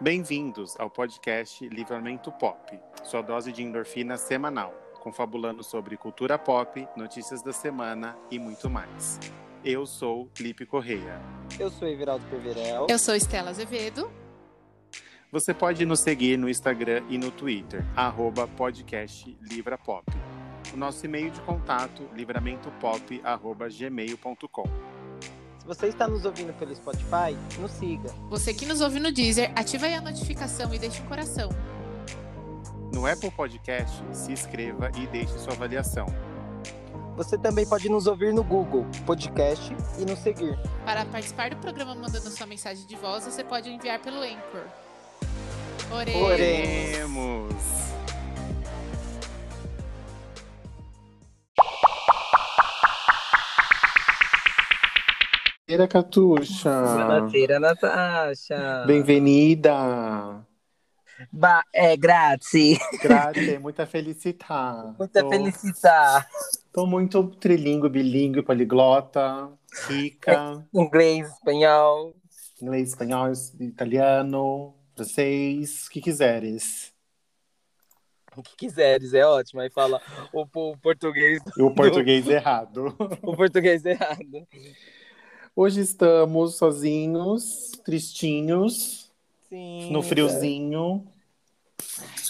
Bem-vindos ao podcast Livramento Pop, sua dose de endorfina semanal, confabulando sobre cultura pop, notícias da semana e muito mais. Eu sou Lipe Correia. Eu sou Everaldo Perverel. Eu sou Estela Azevedo. Você pode nos seguir no Instagram e no Twitter, arroba podcast Livrapop. O nosso e-mail de contato, livramentopop.gmail.com. Se você está nos ouvindo pelo Spotify, nos siga. Você que nos ouve no Deezer, ativa aí a notificação e deixe um coração. No Apple Podcast, se inscreva e deixe sua avaliação. Você também pode nos ouvir no Google Podcast e nos seguir. Para participar do programa mandando sua mensagem de voz, você pode enviar pelo Anchor. Oremos. Oremos! Buonasera, Catuxa. Buonasera, Natasha. Bem-vinda. Ba é, grazie. Grazie, muita felicidade. Muita Tô- felicidade. Tô muito trilingue, bilíngue, poliglota, rica, Inglês, espanhol. inglês, espanhol, italiano, francês, o que quiseres. O que quiseres, é ótimo. Aí fala o, o português. E o português errado. O português errado. Hoje estamos sozinhos, tristinhos, Sim. no friozinho.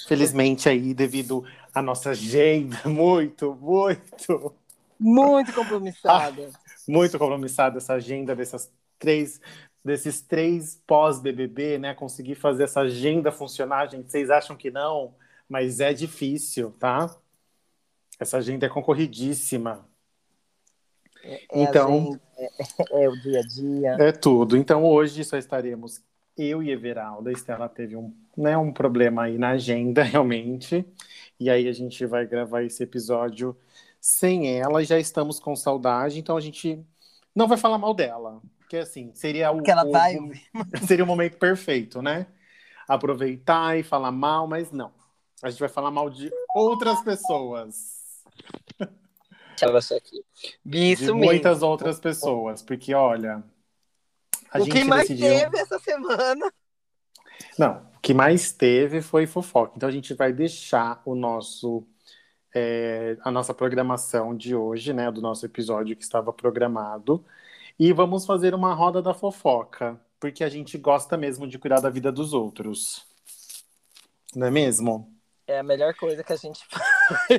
Felizmente aí, devido à nossa agenda muito, muito, Muito compromissada. muito compromissada essa agenda dessas três, desses três pós-BBB, né? Conseguir fazer essa agenda funcionar, gente. Vocês acham que não? Mas é difícil, tá? Essa agenda é concorridíssima. É então- a agenda, é, é o dia a dia. É tudo. Então hoje só estaremos eu e Everalda. A Estela teve um, né, um problema aí na agenda, realmente. E aí a gente vai gravar esse episódio sem ela. Já estamos com saudade, então a gente não vai falar mal dela. Porque assim, seria o, o- vai seria o momento perfeito, né? Aproveitar e falar mal, mas não. A gente vai falar mal de outras pessoas. Eu achar aqui. Isso de mesmo. muitas outras pessoas. Porque, olha. A o gente que mais decidiu... teve essa semana Não, o que mais teve foi fofoca. Então a gente vai deixar o nosso é, a nossa programação de hoje, né, do nosso episódio que estava programado, e vamos fazer uma roda da fofoca, porque a gente gosta mesmo de cuidar da vida dos outros. Não é mesmo? É a melhor coisa que a gente faz.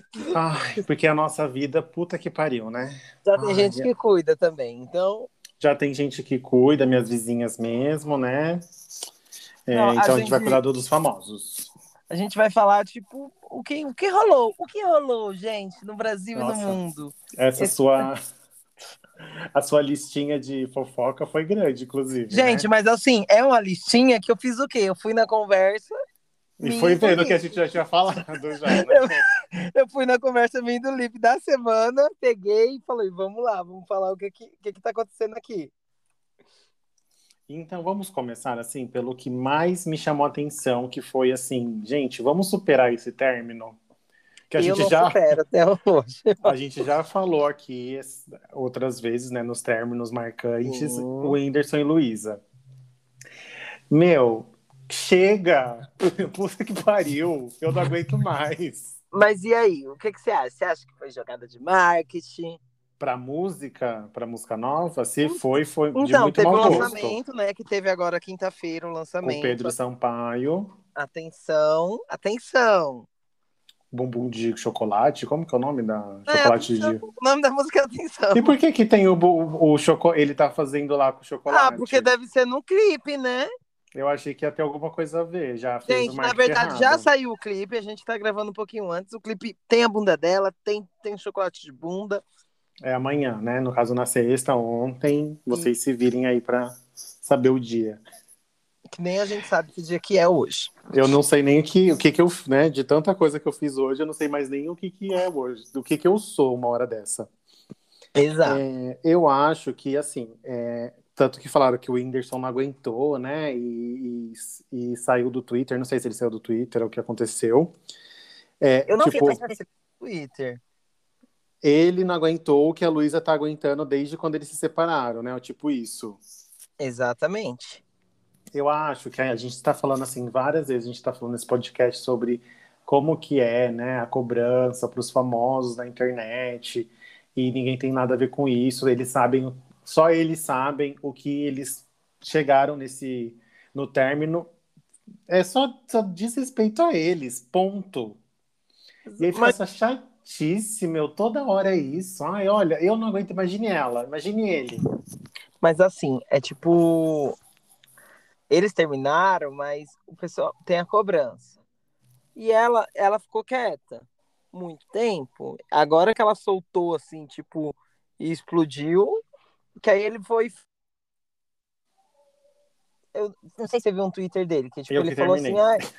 Ai, porque a nossa vida, puta que pariu, né? Já tem Ai, gente é. que cuida também. Então, Já tem gente que cuida, minhas vizinhas mesmo, né? É, Não, a então a gente vai gente- cuidar dos famosos. a gente vai falar, tipo, o que, o que rolou? O que rolou, gente, no Brasil e Nossa. no mundo? Essa Esse- sua. A sua listinha de fofoca foi grande, inclusive. Gente, né? mas assim, é uma listinha que eu fiz o quê? Eu fui na conversa, E foi vendo informei. que a gente já tinha falado já. Né? eu fui na conversa minha do Lip da semana, peguei e falei, vamos lá, vamos falar o que que, o que, que tá acontecendo aqui. Então vamos começar assim pelo que mais me chamou a atenção, que foi assim, gente, vamos superar esse término. Que a eu gente já supero até hoje. a gente já falou aqui outras vezes, né, nos términos marcantes, Uhum. o Whindersson e Luísa. Meu, chega! Puta que pariu! Eu não aguento mais. Mas e aí, o que, que você acha? Você acha que foi jogada de marketing? Pra música, pra música nova, se foi, foi de Então, muito teve o mau gosto. lançamento, né? Que teve agora quinta-feira o lançamento. O Pedro Sampaio, Atenção, atenção. Bumbum de Chocolate, como que é o nome da É, Chocolate atenção. de... O nome da música é Atenção. E por que que tem o, o chocolate, ele tá fazendo lá com o chocolate? Ah, porque deve ser no clipe, né? Eu achei que ia ter alguma coisa a ver, já Gente, na verdade, já errado. saiu o clipe, a gente tá gravando um pouquinho antes. O clipe tem a bunda dela, tem, tem chocolate de bunda. É amanhã, né? No caso, na sexta, ontem. Vocês se virem aí pra saber o dia. Que nem a gente sabe que dia que é hoje. Eu não sei nem o que, o que que eu, né? De tanta coisa que eu fiz hoje, eu não sei mais nem o que que é hoje. Do que que eu sou uma hora dessa. Exato. É, eu acho que, assim, é, tanto que falaram que o Whindersson não aguentou, né? E, e, e saiu do Twitter. Não sei se ele saiu do Twitter ou o que aconteceu. É, Eu não tipo, vi mais Twitter. ele não aguentou o que a Luísa tá aguentando desde quando eles se separaram, né? Tipo isso. Exatamente. eu acho que a gente está falando assim várias vezes, a gente está falando nesse podcast sobre como que é, né, a cobrança para os famosos na internet e ninguém tem nada a ver com isso. Eles sabem, só eles sabem o que eles chegaram nesse no término. É só, só diz respeito a eles, ponto. E aí fica Mas- essa chatice, meu, toda hora é isso. Ai, olha, eu não aguento, imagine ela, imagine ele. Mas assim, é tipo. Eles terminaram, mas o pessoal tem a cobrança. E ela, ela ficou quieta muito tempo. Agora que ela soltou, assim, tipo, e explodiu, que aí ele foi. Eu não sei se você viu um Twitter dele, que tipo, Eu ele que falou terminei. assim, ah,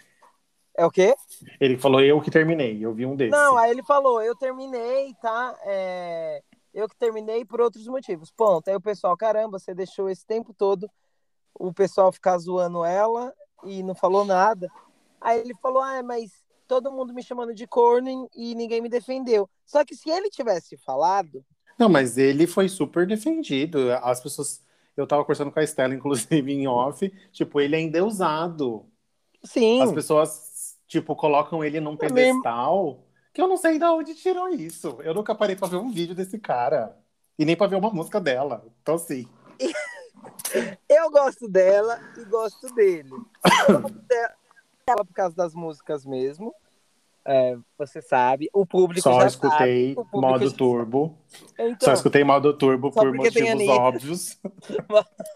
é o quê? Ele falou, eu que terminei, eu vi um desses. Não, aí ele falou, eu terminei, tá? É, Eu que terminei por outros motivos. Ponto. Aí o pessoal, caramba, você deixou esse tempo todo o pessoal ficar zoando ela e não falou nada. Aí ele falou, ah, mas todo mundo me chamando de corno e ninguém me defendeu. Só que se ele tivesse falado, Não, mas ele foi super defendido. As pessoas. Eu tava conversando com a Estela, inclusive, em off. Tipo, ele é endeusado. sim, As pessoas, tipo, colocam ele num pedestal. Que eu não sei de onde tirou isso. Eu nunca parei pra ver um vídeo desse cara. E nem pra ver uma música dela. Então, assim. eu gosto dela e gosto dele. Eu gosto dela por causa das músicas mesmo. É, você sabe, o público Só já escutei sabe. modo já turbo. sabe. Só Então, escutei modo turbo por motivos óbvios.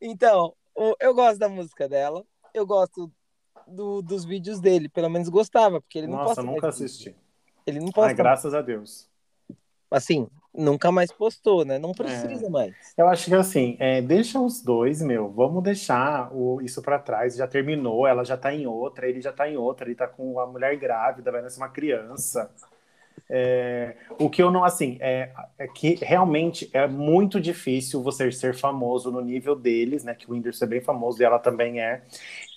Então, eu gosto da música dela, eu gosto do- dos vídeos dele, pelo menos gostava, porque ele não Nossa, posta nunca mais vídeo. assisti. Ele não Ai, posta, graças a Deus. assim, nunca mais postou, né? É. Não precisa mais. Eu acho que assim, é, deixa os dois, meu. Vamos deixar o, isso pra trás. Já terminou, ela já tá em outra, ele já tá em outra, ele tá com a mulher grávida, vai nascer uma criança. É, o que eu não, assim, é, é que realmente é muito difícil você ser famoso no nível deles, né? Que o Whindersson é bem famoso e ela também é.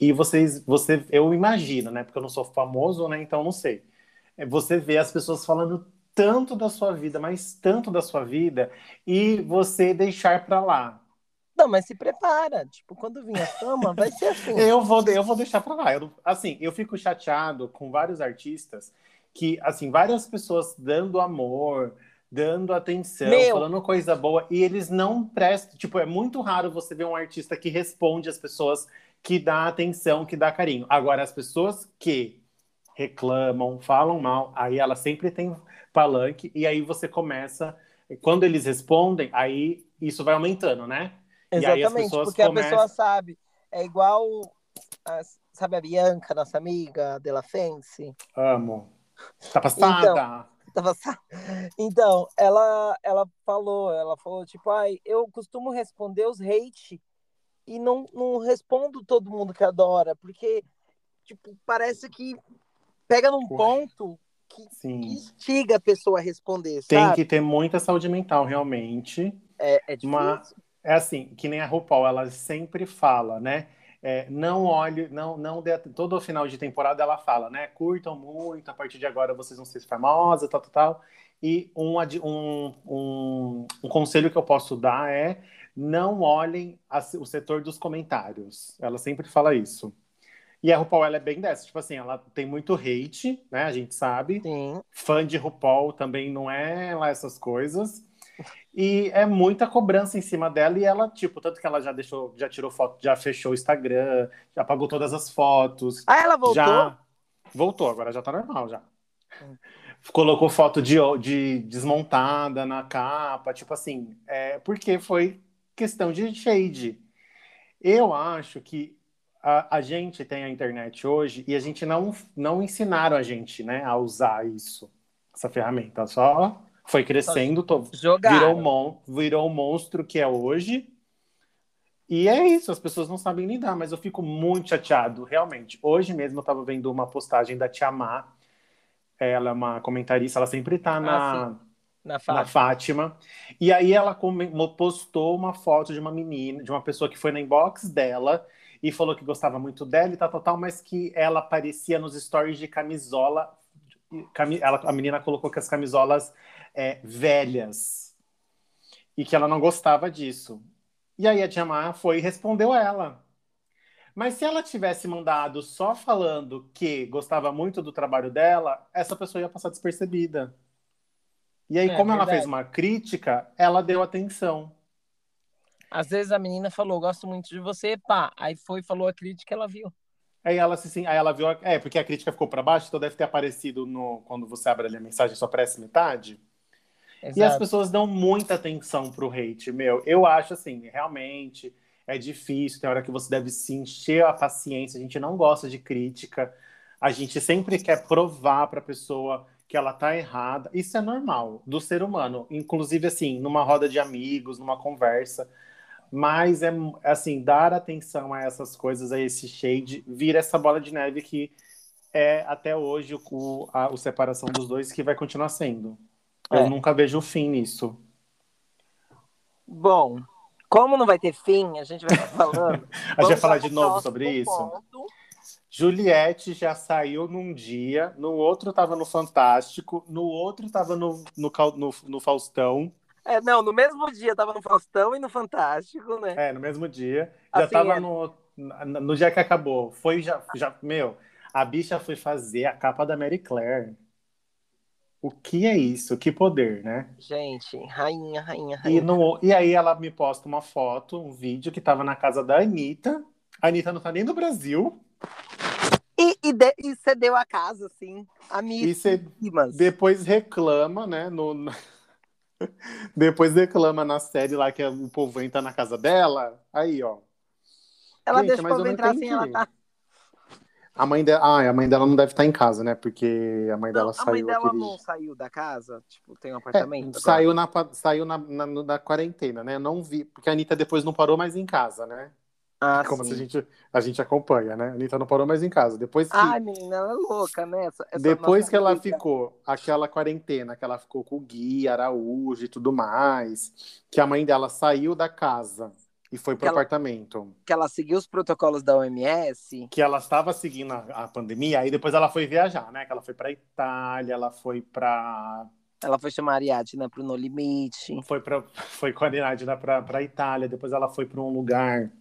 E vocês, você, eu imagino, né? Porque eu não sou famoso, né? Então não sei. É, Você vê as pessoas falando tanto da sua vida, mas tanto da sua vida, e você deixar pra lá. Não, mas se prepara. Tipo, quando vir a fama, vai ser assim. Eu vou, eu vou deixar pra lá. Eu assim, eu fico chateado com vários artistas que, assim, várias pessoas dando amor, dando atenção, Meu. falando coisa boa, e eles não prestam. Tipo, é muito raro você ver um artista que responde às pessoas, que dá atenção, que dá carinho. Agora, as pessoas que reclamam, falam mal, aí ela sempre tem palanque, e aí você começa. Quando eles respondem, aí isso vai aumentando, né? E aí as Exatamente, porque a começam- pessoa sabe. É igual, a- sabe a Bianca, nossa amiga, Della Fence? Amo. Tá passada? Tava sa- Então, ela, ela falou, ela falou, tipo, ai, eu costumo responder os hate e não, não respondo todo mundo que adora, porque, tipo, parece que pega num ponto que, instiga a pessoa a responder, Tem sabe? que ter muita saúde mental, realmente. É, é difícil. Uma- É assim, que nem a RuPaul, ela sempre fala, né? É, não olhe, não, não dê, todo final de temporada ela fala, né? Curtam muito, a partir de agora vocês vão ser famosas, tal, tal, tal. E um, um, um, um conselho que eu posso dar é não olhem a- o setor dos comentários. Ela sempre fala isso. E a RuPaul, ela é bem dessa, tipo assim, ela tem muito hate, né? A gente sabe. Sim. fã de RuPaul também não é lá essas coisas. E é muita cobrança em cima dela. E ela, tipo, tanto que ela já deixou, já tirou foto, já fechou o Instagram, já apagou todas as fotos. Ah, ela voltou? Já voltou, agora já tá normal já. Colocou foto de, de desmontada na capa, tipo assim, é, porque foi questão de shade. Eu acho que a, a gente tem a internet hoje e a gente não, não ensinaram a gente né, a usar isso, essa ferramenta. Só foi crescendo, Jogar. virou, mon, virou o monstro que é hoje. E é isso, as pessoas não sabem lidar, mas eu fico muito chateado, realmente. Hoje mesmo eu estava vendo uma postagem da Tia Má, ela é uma comentarista, ela sempre tá na, Na na faixa. Fátima. E aí ela postou uma foto de uma menina, de uma pessoa que foi na inbox dela e falou que gostava muito dela e tal, tal, tal, mas que ela aparecia nos stories de camisola. cami- ela- a menina colocou que as camisolas é, velhas e que ela não gostava disso. E aí a Má foi e respondeu ela. Mas se ela tivesse mandado só falando que gostava muito do trabalho dela, essa pessoa ia passar despercebida. E aí, É, como ela verdade. fez uma crítica, ela deu atenção. Às vezes a menina falou, gosto muito de você, pá. Aí foi, falou a crítica, ela viu. Aí ela se sim, aí ela viu, a- é, porque a crítica ficou para baixo, então deve ter aparecido no quando você abre ali a mensagem só aparece metade. E as Exato. pessoas dão muita atenção pro hate, meu. Eu acho assim, realmente é difícil, tem hora que você deve se encher a paciência. A gente não gosta de crítica. A gente sempre quer provar pra pessoa que ela tá errada. Isso é normal do ser humano, inclusive assim, numa roda de amigos, numa conversa. Mas é assim, dar atenção a essas coisas, a esse shade, vira essa bola de neve que é até hoje o, a, separação dos dois que vai continuar sendo. Eu É. nunca vejo o fim nisso. Bom, como não vai ter fim, a gente vai ficar falando. A gente vai falar de novo sobre isso? ponto. Juliette já saiu num dia, no outro tava no Fantástico, no outro tava no, no, no, no Faustão, É, não, no mesmo dia tava no Faustão e no Fantástico, né? é, no mesmo dia. Já Assim, tava é. no, no dia que acabou. Foi já, já, meu, a bicha foi fazer a capa da Mary Claire. O que é isso? Que poder, né? Gente, rainha, rainha, E, rainha. no, e aí ela me posta uma foto, um vídeo que tava na casa da Anitta. A Anitta não tá nem no Brasil. E, e, de- e cedeu a casa, assim, E cê-. Depois reclama, né? No, no- Depois reclama na série lá que o povo entra na casa dela. Aí, ó. Ela Gente, deixa o povo entrar assim, ela tá. A mãe dela. Ah, a mãe dela não deve estar em casa, né? Porque a mãe dela Não, a saiu. mãe dela aquele- não saiu da casa? Tipo, tem um É, apartamento? agora? saiu na, saiu na, na, na quarentena, né? Não vi. Porque a Anitta depois não parou mais em casa, né? Ah, Como sim. se a gente, a gente acompanha, né? A Anitta não parou mais em casa. Depois que. Ai, menina, ela é louca, né? Essa, essa Depois que ela ficou, aquela quarentena, que ela ficou com o Gui, Araújo e tudo mais, que a mãe dela saiu da casa e foi pro Que ela- apartamento, Que ela seguiu os protocolos da OMS. que ela estava seguindo a, a pandemia, aí depois ela foi viajar, né? Que ela foi pra Itália, ela foi pra. Ela foi chamar a Ariadna pro No Limite. Foi, pra, foi com a Ariadna pra, pra Itália, depois ela foi pra um lugar.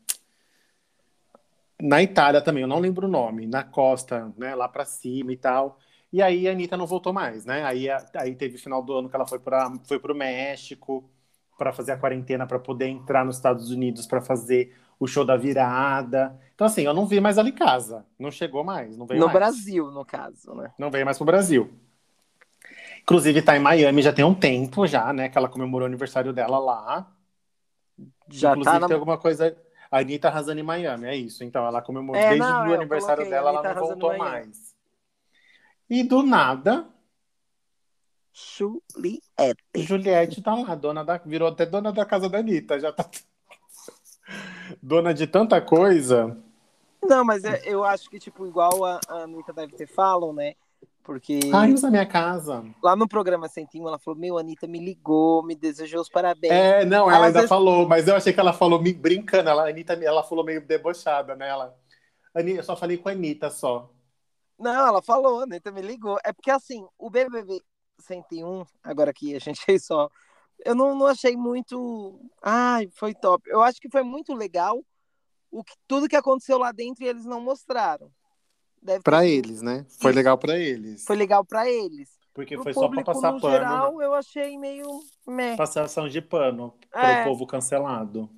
Na Itália também, eu não lembro o nome, na costa, né? Lá pra cima e tal. E aí a Anitta não voltou mais, né? Aí, aí teve final do ano que ela foi para foi pro México para fazer a quarentena para poder entrar nos Estados Unidos para fazer o show da virada. Então assim, eu não vi mais ela em casa, não chegou mais, não veio No mais. Brasil, no caso, né? Não veio mais pro Brasil. Inclusive tá em Miami já tem um tempo já, né, que ela comemorou o aniversário dela lá. Já Inclusive tá na... tem alguma coisa a Anitta arrasando em Miami, é isso. Então ela comemorou É, desde não, o aniversário dela, ela não voltou mais. E do nada, Juliette. Juliette tá lá, dona da, virou até dona da casa da Anitta, já tá dona de tanta coisa. Não, mas é- eu acho que, tipo, igual a, a Anitta deve ter falado, né? Porque Ai, usa minha casa. lá no programa 101, ela falou: Meu, a Anitta me ligou, me desejou os parabéns. É, não, ela Às ainda vezes- falou, mas eu achei que ela falou me brincando, ela, a Anitta, ela falou meio debochada, né? Ela, eu só falei com a Anitta só. Não, ela falou, a Anitta me ligou. É porque, assim, o BBB 101, agora que a gente fez só, eu não, não achei muito. Ai, foi top. Eu acho que foi muito legal o que, tudo que aconteceu lá dentro e eles não mostraram. Deve ter Pra sido- eles, né? Foi legal pra eles. Foi legal pra eles. Porque Pro foi só pra passar no pano, né? geral, eu achei meio meh. passação de pano pro É. povo cancelado.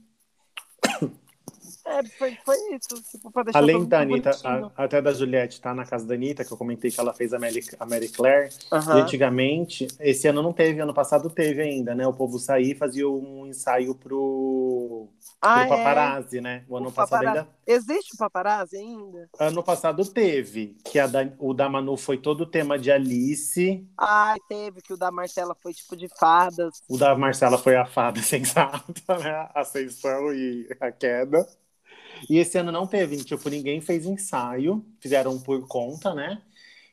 É, foi, foi isso. Tipo, pra deixar Além da Anitta, a- até da Juliette tá na casa da Anitta, que eu comentei que ela fez a Mary, a Mary Claire. E Aham. antigamente, esse ano não teve, ano passado teve ainda, né? O povo saía e fazia um ensaio pro, Ah, pro é? paparazzi, né? O ano O passado paparazzi. ainda. Existe o paparazzi ainda? Ano passado teve, que a da- o da Manu foi todo o tema de Alice, Ai, teve, que o da Marcela foi tipo de fadas. o da Marcela foi a fada sensata, né? A ascensão e a queda. E esse ano não teve, tipo, ninguém fez ensaio, fizeram por conta, né?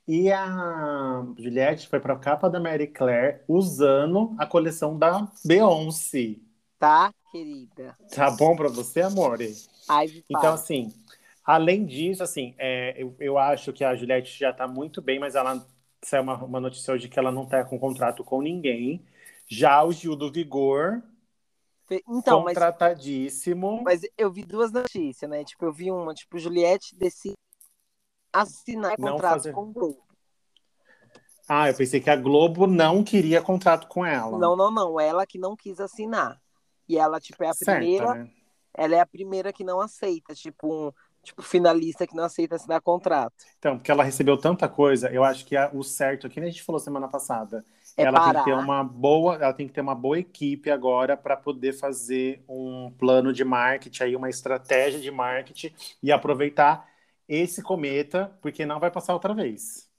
E a Juliette foi pra capa da Mary Claire usando a coleção da Beyoncé. Tá, querida? Tá bom pra você, amore? Ai, de Então, assim, além disso, assim, é, eu, eu acho que a Juliette já tá muito bem, mas ela saiu uma, uma notícia hoje que ela não tá com contrato com ninguém. Já o Gil do Vigor Então, mas, contratadíssimo. mas eu vi duas notícias, né? Tipo, eu vi uma, tipo, Juliette decide assinar Não contrato fazer- com o Globo. Ah, eu pensei que a Globo não queria contrato com ela. Não, não, não. Ela que não quis assinar. E ela, tipo, é a Certa, primeira. né? Ela é a primeira que não aceita, tipo, um, tipo, finalista que não aceita assinar contrato. Então, porque ela recebeu tanta coisa, eu acho que a- o certo, que nem a gente falou semana passada, É ela parar. tem que ter uma boa, ela tem que ter uma boa equipe agora para poder fazer um plano de marketing, aí uma estratégia de marketing e aproveitar esse cometa, porque não vai passar outra vez.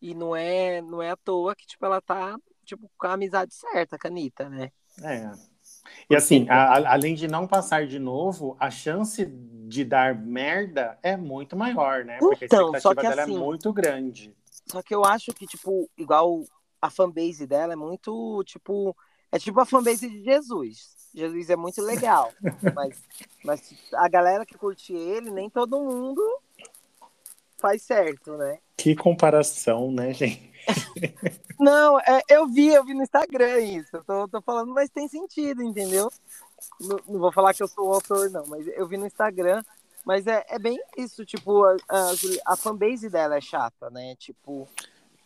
E não é, não é à toa que, tipo, ela tá, tipo, com a amizade certa com a Anitta, né? É. E assim, a- além de não passar de novo, a chance de dar merda é muito maior, né? Porque Então, a expectativa dela assim- é muito grande. Só que eu acho que, tipo, igual a fanbase dela é muito, tipo, é tipo a fanbase de Jesus. Jesus é muito legal, mas, mas a galera que curte ele, nem todo mundo faz certo, né? Que comparação, né, gente? Não, é, eu vi, eu vi no Instagram isso. Eu tô, tô falando, mas tem sentido, entendeu? Não, não vou falar que eu sou o autor, não, mas eu vi no Instagram. Mas é, é bem isso, tipo, a, a, a fanbase dela é chata, né? Tipo,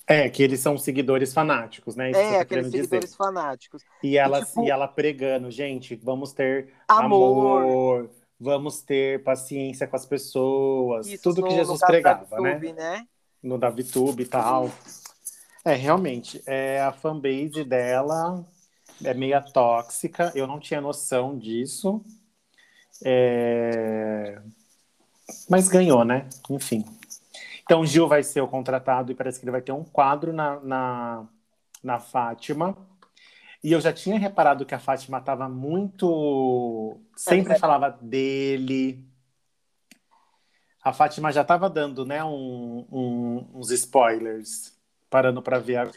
É, que eles são seguidores fanáticos, né? Isso é, tá aqueles querendo dizer. seguidores fanáticos. E ela, tipo- e ela pregando, gente, vamos ter Amor. amor, vamos ter paciência com as pessoas, Isso tudo no- que Jesus pregava, né? Né? No da VTube e tal. É, realmente, é, a fanbase dela é meia tóxica, eu não tinha noção disso. É, Mas ganhou, né? Enfim. Então, Gil vai ser o contratado e parece que ele vai ter um quadro na, na, na Fátima. E eu já tinha reparado que a Fátima estava muito. Sempre É. falava dele. A Fátima já estava dando, né, um- um- uns spoilers, parando para ver.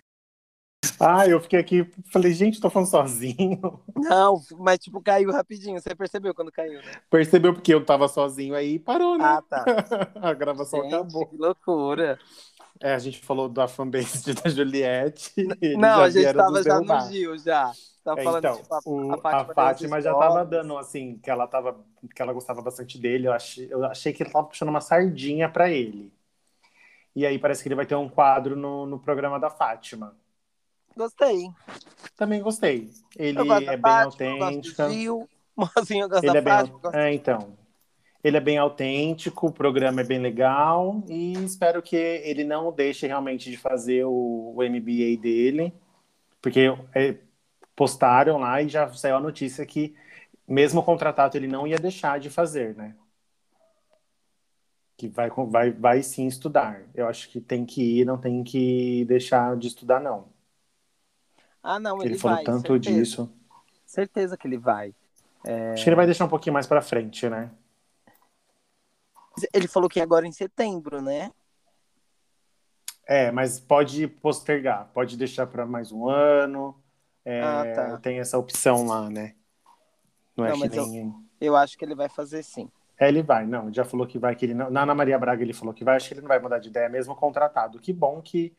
A... Ah, eu fiquei aqui, falei, gente, tô falando sozinho. Não, mas tipo, caiu rapidinho. Você percebeu quando caiu, né? Percebeu porque eu tava sozinho aí e parou, né? Ah, tá. a gravação Gente, acabou. que loucura. É, a gente falou da fanbase da Juliette. Não, a gente tava já derrubar. no Gil, já. Tava É, falando, então, tipo, a, o- a a Fátima, Fátima, deu já tava dando assim, que ela tava, que ela gostava bastante dele. Eu achei, eu achei que ele tava puxando uma sardinha pra ele. E aí parece que ele vai ter um quadro no, no programa da Fátima. Gostei. Também gostei. Ele é bem Fátima, do Gil. Eu gosto Ele é bem, Fátima. gosto- é, então. Ele é bem autêntico, o programa é bem legal e espero que ele não deixe realmente de fazer o, o MBA dele, porque é, postaram lá e já saiu a notícia que mesmo contratado ele não ia deixar de fazer, né? Que vai, vai, vai sim estudar. Eu acho que tem que ir, não tem que deixar de estudar, não. Ah, não, Ele, ele, falou vai. tanto certeza. disso. Certeza que ele vai. Acho que ele vai deixar um pouquinho mais pra frente, né? Ele falou que agora em setembro, né? É, mas pode postergar, pode deixar para mais um ano. É, Ah, tá. Tem essa opção lá, né? Não é Não, que mas eu- nem. Eu acho que ele vai fazer sim. É, ele vai, não, já falou que vai, que ele não. Na Ana Maria Braga ele falou que vai, acho que ele não vai mudar de ideia, mesmo contratado. Que bom que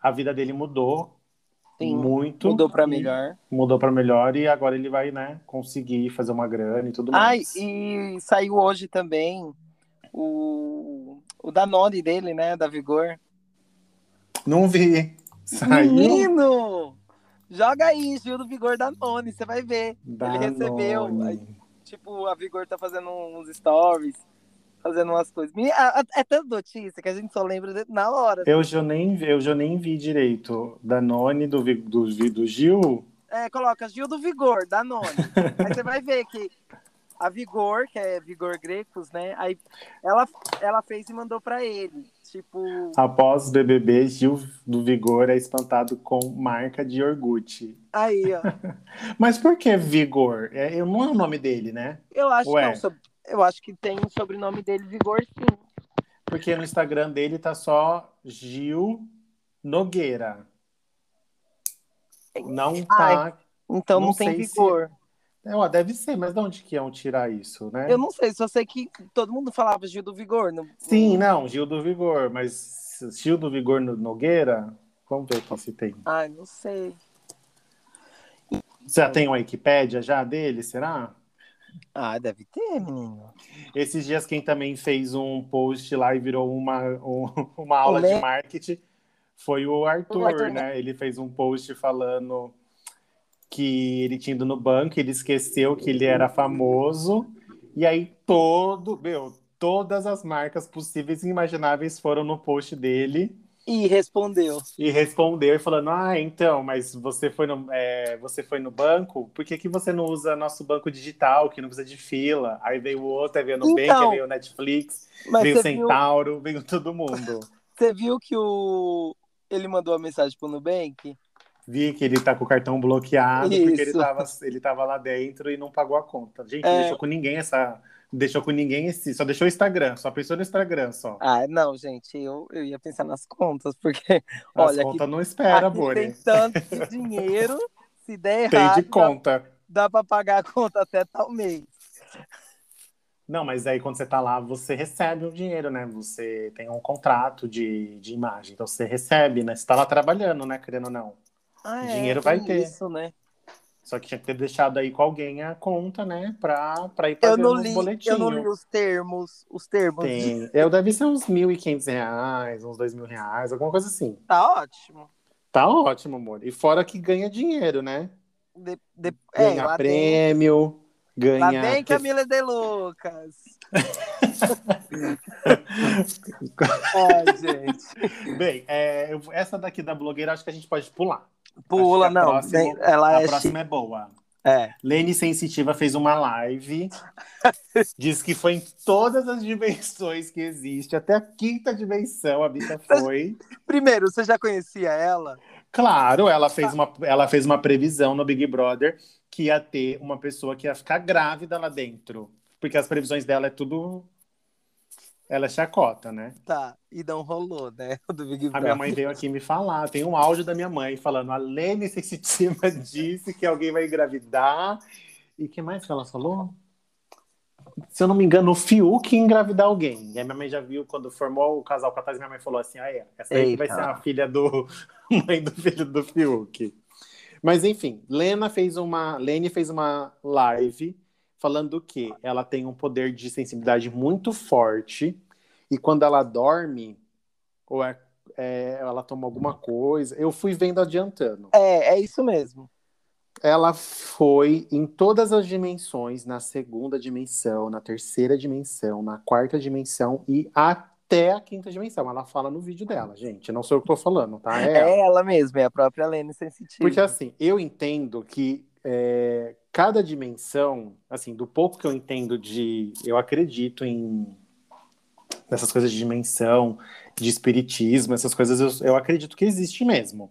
a vida dele mudou Sim, muito. Mudou pra e- melhor. Mudou para melhor e agora ele vai, né, conseguir fazer uma grana e tudo Ai, mais. e saiu hoje também o, o Danone dele, né? Da Vigor. Não vi. Saiu. Menino! Joga aí, Gil do Vigor Danone, você vai ver. Ele recebeu. Danone. aí, tipo, a Vigor tá fazendo uns stories, fazendo umas coisas. É tanta notícia que a gente só lembra na hora. Eu já nem, vi- eu já nem vi direito. Danone do, Vi- do, Vi- do Gil. É, coloca Gil do Vigor, Danone. aí você vai ver que a Vigor, que é Vigor Grecos, né? Aí ela, ela fez e mandou pra ele. Tipo, Após BBB, Gil do Vigor é espantado com marca de iogurte. aí, ó. Mas por que Vigor? É, eu- não é o nome dele, né? Eu acho Ué. que não, sob- eu acho que tem o sobrenome dele Vigor sim. Porque no Instagram dele tá só Gil Nogueira. Não tá. Então não, Não tem sei se- Vigor. É, deve ser, mas de onde que iam tirar isso, né? Eu não sei, só sei que todo mundo falava Gil do Vigor. Não, Sim, não, Gil do Vigor, mas Gil do Vigor no- Nogueira? Vamos ver aqui se tem. Ai, não sei. Já tem uma Wikipédia já dele, será? Ah, deve ter, menino. Esses dias quem também fez um post lá e virou uma, um, uma aula de marketing foi o Arthur, O Arthur, né? Ele fez um post falando que ele tinha ido no banco, ele esqueceu que ele era famoso, e aí todo, meu, todas as marcas possíveis e imagináveis foram no post dele E respondeu. e respondeu e falando: Ah, então, mas você foi no, é, você foi no banco, por que, que você não usa nosso banco digital, que não precisa de fila? Aí veio o outro, aí veio o Nubank, Então, aí veio o Netflix, veio o você viu, Centauro, veio todo mundo. você viu que o... ele mandou a mensagem pro Nubank? Vi que ele tá com o cartão bloqueado porque ele Isso. tava, ele tava lá dentro e não pagou a conta. Gente, É. não deixou com ninguém essa. Deixou com ninguém esse. Só deixou o Instagram, só pensou no Instagram só. Ah, não, gente, eu, eu ia pensar nas contas, porque, As olha, contas aqui, não espera, Bore. tem tanto dinheiro, se der Tem errado, de dá, conta. dá pra pagar a conta até tal mês. Não, mas aí quando você tá lá, você recebe o dinheiro, né? Você tem um contrato de, de imagem. Então você recebe, né? Você tá lá trabalhando, né? Querendo ou não. Ah, Dinheiro é, vai tem ter. Isso, né? Só que tinha que ter deixado aí com alguém a conta, né? Pra, pra ir pagando os boletinhos. eu não li os termos, os termos. de- Tem. Eu deve ser uns 1.500 reais, uns 2 mil reais, alguma coisa assim. Tá ótimo. Tá ótimo, amor. E fora que ganha dinheiro, né? De, de, é, Ganha vem, prêmio, lá ganha. vem Camila de Lucas. Ai, gente. Bem, é, essa daqui da blogueira acho que a gente pode pular. Pula, não. próxima- vem- ela a é próxima é boa. É. Lene Sensitiva fez uma live. diz que foi em todas as dimensões que existe. Até a quinta dimensão a bicha foi. Primeiro, você já conhecia ela? Claro, ela fez, uma, ela fez uma previsão no Big Brother que ia ter uma pessoa que ia ficar grávida lá dentro. Porque as previsões dela é tudo. Ela é chacota, né? Tá. E não rolou, né? Do Big A Brother. minha mãe veio aqui me falar. Tem um áudio da minha mãe falando: a Lene Sensitiva disse que alguém vai engravidar. E o que mais que ela falou? Se eu não me engano, o Fiuk engravidar alguém. E a minha mãe já viu quando formou o casal com a Thais, minha mãe falou assim: ah, é, essa aí vai ser a filha do. mãe do filho do Fiuk. Mas enfim, Lena fez uma. Lene fez uma live falando que ela tem um poder de sensibilidade muito forte. E quando ela dorme, ou é, é, ela toma alguma coisa. Eu fui vendo adiantando. É, é isso mesmo. Ela foi em todas as dimensões, na segunda dimensão, na terceira dimensão, na quarta dimensão e até a quinta dimensão. Ela fala no vídeo dela, gente. Não sou eu que tô falando, tá? É ela. É ela mesma, é a própria Lene Sensitiva. Porque assim, eu entendo que é, cada dimensão, assim, do pouco que eu entendo de. Eu acredito em nessas coisas de dimensão, de espiritismo, essas coisas eu, eu acredito que existe mesmo.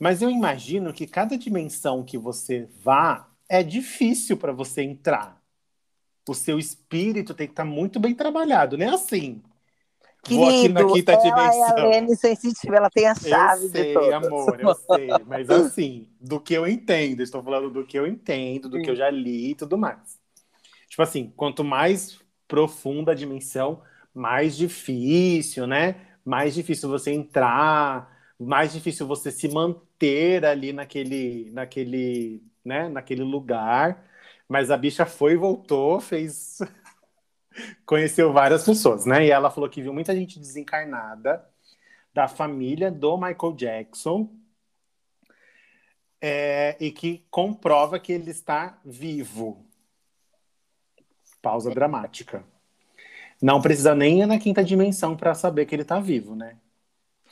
Mas eu imagino que cada dimensão que você vá é difícil para você entrar. O seu espírito tem que estar muito bem trabalhado, não é assim. Vou aqui na Querido, quinta ela dimensão. é a Lene Sensitiva, ela tem a chave Eu de sei, todas. amor, eu sei. Mas assim, do que eu entendo, estou falando do que eu entendo, do que eu já li e tudo mais. Tipo assim, quanto mais profunda a dimensão, mais difícil, né? Mais difícil você entrar, mais difícil você se manter ali naquele, naquele, né? Naquele lugar. Mas a bicha foi e voltou, fez. Conheceu várias pessoas, né? E ela falou que viu muita gente desencarnada da família do Michael Jackson é, e que comprova que ele está vivo. Pausa dramática. Não precisa nem ir na quinta dimensão para saber que ele está vivo, né?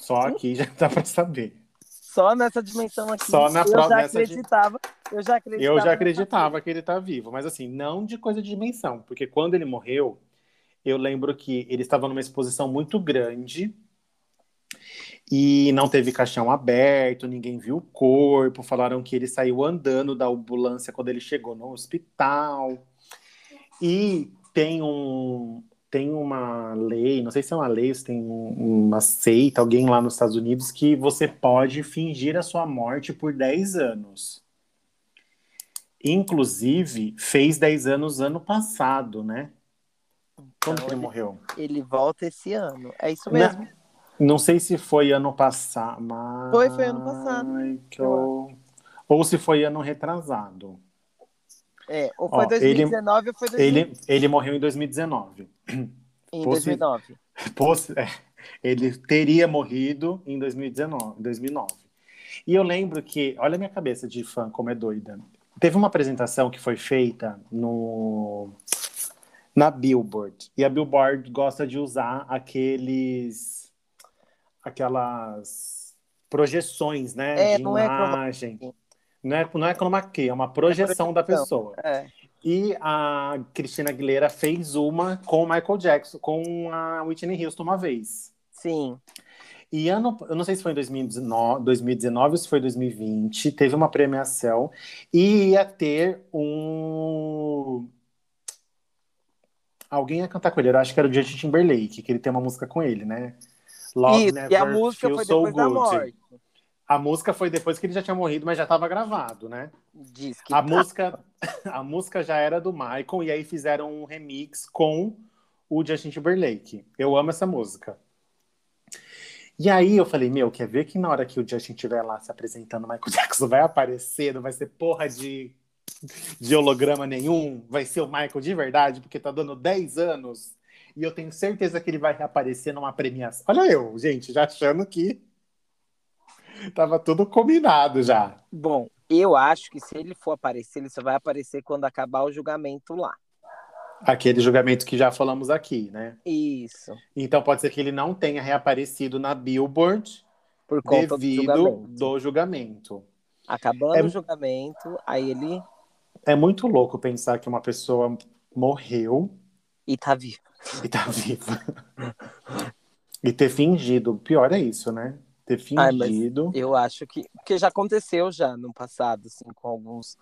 Só aqui já dá para saber. Só nessa dimensão aqui. Só na eu já acreditava. Eu já acreditava. Eu já acreditava que ele está vivo, mas assim, não de coisa de dimensão, porque quando ele morreu, eu lembro que ele estava numa exposição muito grande e não teve caixão aberto, ninguém viu o corpo, falaram que ele saiu andando da ambulância quando ele chegou no hospital. E tem um tem uma lei, não sei se é uma lei, se tem um- uma seita, alguém lá nos Estados Unidos que você pode fingir a sua morte por 10 anos. Inclusive, fez 10 anos ano passado, né? Quando Então, que ele ele- morreu? Ele volta esse ano. É isso mesmo. Não sei se foi ano passado, mas... Foi, foi ano passado. Eu... Ou se foi ano retrasado. É, ou foi Ó, 2019 ou foi 2000, Ele, ele morreu em 2019. em possi- 2009. Possi- é, ele teria morrido em 2019, 2009. E eu lembro que, olha a minha cabeça de fã, como é doida. Teve uma apresentação que foi feita no na Billboard. E a Billboard gosta de usar aqueles aquelas projeções, né, É, de não é imagem. Não é, não é key, é uma projeção da projeção. pessoa. É. E a Cristina Aguilera fez uma com o Michael Jackson, com a Whitney Houston uma vez. Sim. E ano, eu não sei se foi em 2019, 2019 ou se foi 2020, teve uma premiação e ia ter um. Alguém ia cantar com ele, eu acho que era o Justin Timberlake, que ele tem uma música com ele, né? Love Isso, Never e a música Feels foi So depois da Good. morte. A música foi depois que ele já tinha morrido, mas já estava gravado, né? Diz que A tá. música, a música já era do Michael e aí fizeram um remix com o Justin Timberlake. Eu amo essa música. E aí eu falei, meu, quer ver que na hora que o Justin estiver lá se apresentando, o Michael Jackson vai aparecer, não vai ser porra de, de holograma nenhum, vai ser o Michael de verdade, porque tá dando 10 anos e eu tenho certeza que ele vai reaparecer numa premiação. Olha eu, gente, já achando que tava tudo combinado já. Bom, eu acho que se ele for aparecer, ele só vai aparecer quando acabar o julgamento lá. Aquele julgamento que já falamos aqui, né? Isso. Então pode ser que ele não tenha reaparecido na Billboard Por conta do devido julgamento. do julgamento. Acabando É- o julgamento, aí ele. É muito louco pensar que uma pessoa morreu E tá vivo. e tá viva. e ter fingido. Pior é isso, né? Ter Ai, fingido. Eu acho que. Porque já aconteceu já no passado, assim, com alguns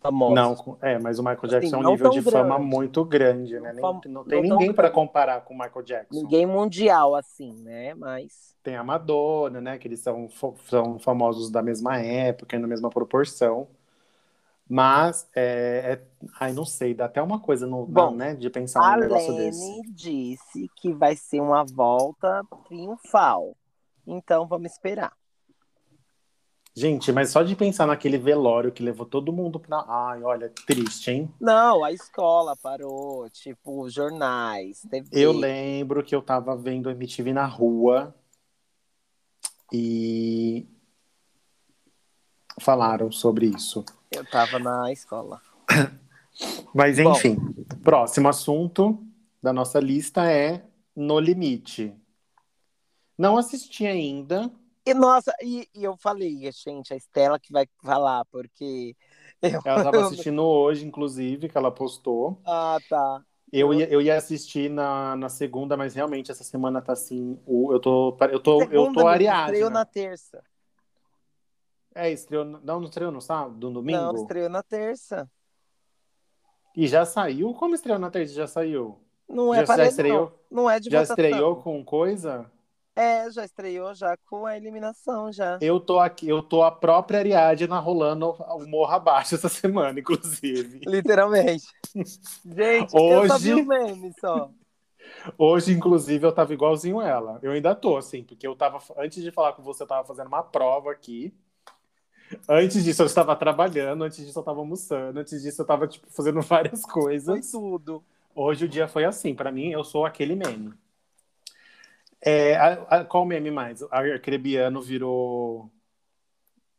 famosos. Não, é, mas o Michael Jackson é um não nível de fama grande. muito grande, né? Nem- Fam- não tem não ninguém para comparar com o Michael Jackson. Ninguém mundial, assim, né? Mas. Tem a Madonna, né? Que eles são, são famosos da mesma época e na mesma proporção. Mas, é, é- ai, não sei, dá até uma coisa no, Bom, né, de pensar A num negócio desse. Lene disse que vai ser uma volta triunfal. Então vamos esperar. Gente, mas só de pensar naquele velório que levou todo mundo pra. Ai, olha, triste, hein? Não, a escola parou, tipo, jornais, TV. Eu lembro que eu tava vendo MTV na rua e falaram sobre isso. Eu tava na escola. Mas Bom. enfim, próximo assunto da nossa lista é No Limite. Não assisti ainda. E nossa, e, e eu falei, gente, a Estela que vai falar, porque. Eu... Ela estava assistindo hoje, inclusive, que ela postou. Ah, tá. Eu ia, eu ia assistir na, na segunda, mas realmente essa semana tá assim. O, eu tô, eu tô, eu Segunda, tô amigo, Ariadne. Estreou na terça. É, estreou. Não, não estreou no sábado, no domingo? Não, estreou na terça. E já saiu? Como estreou na terça? Já saiu? Não Já- é já paredão, estreou? Não é de já votação. estreou com coisa? É, já estreou já com a eliminação já. Eu tô aqui, eu tô a própria Ariadne rolando o morro abaixo essa semana, inclusive. Literalmente. Gente, eu só Hoje- vi o meme só. Hoje, inclusive, eu tava igualzinho ela. Eu ainda tô, assim, porque eu tava. Antes de falar com você, eu tava fazendo uma prova aqui. Antes disso, eu estava trabalhando, antes disso, eu tava almoçando, antes disso, eu tava, tipo, fazendo várias Foi coisas. tudo. Hoje o dia foi assim, pra mim, eu sou aquele meme. É, a- a- qual meme mais? O Arcrebiano virou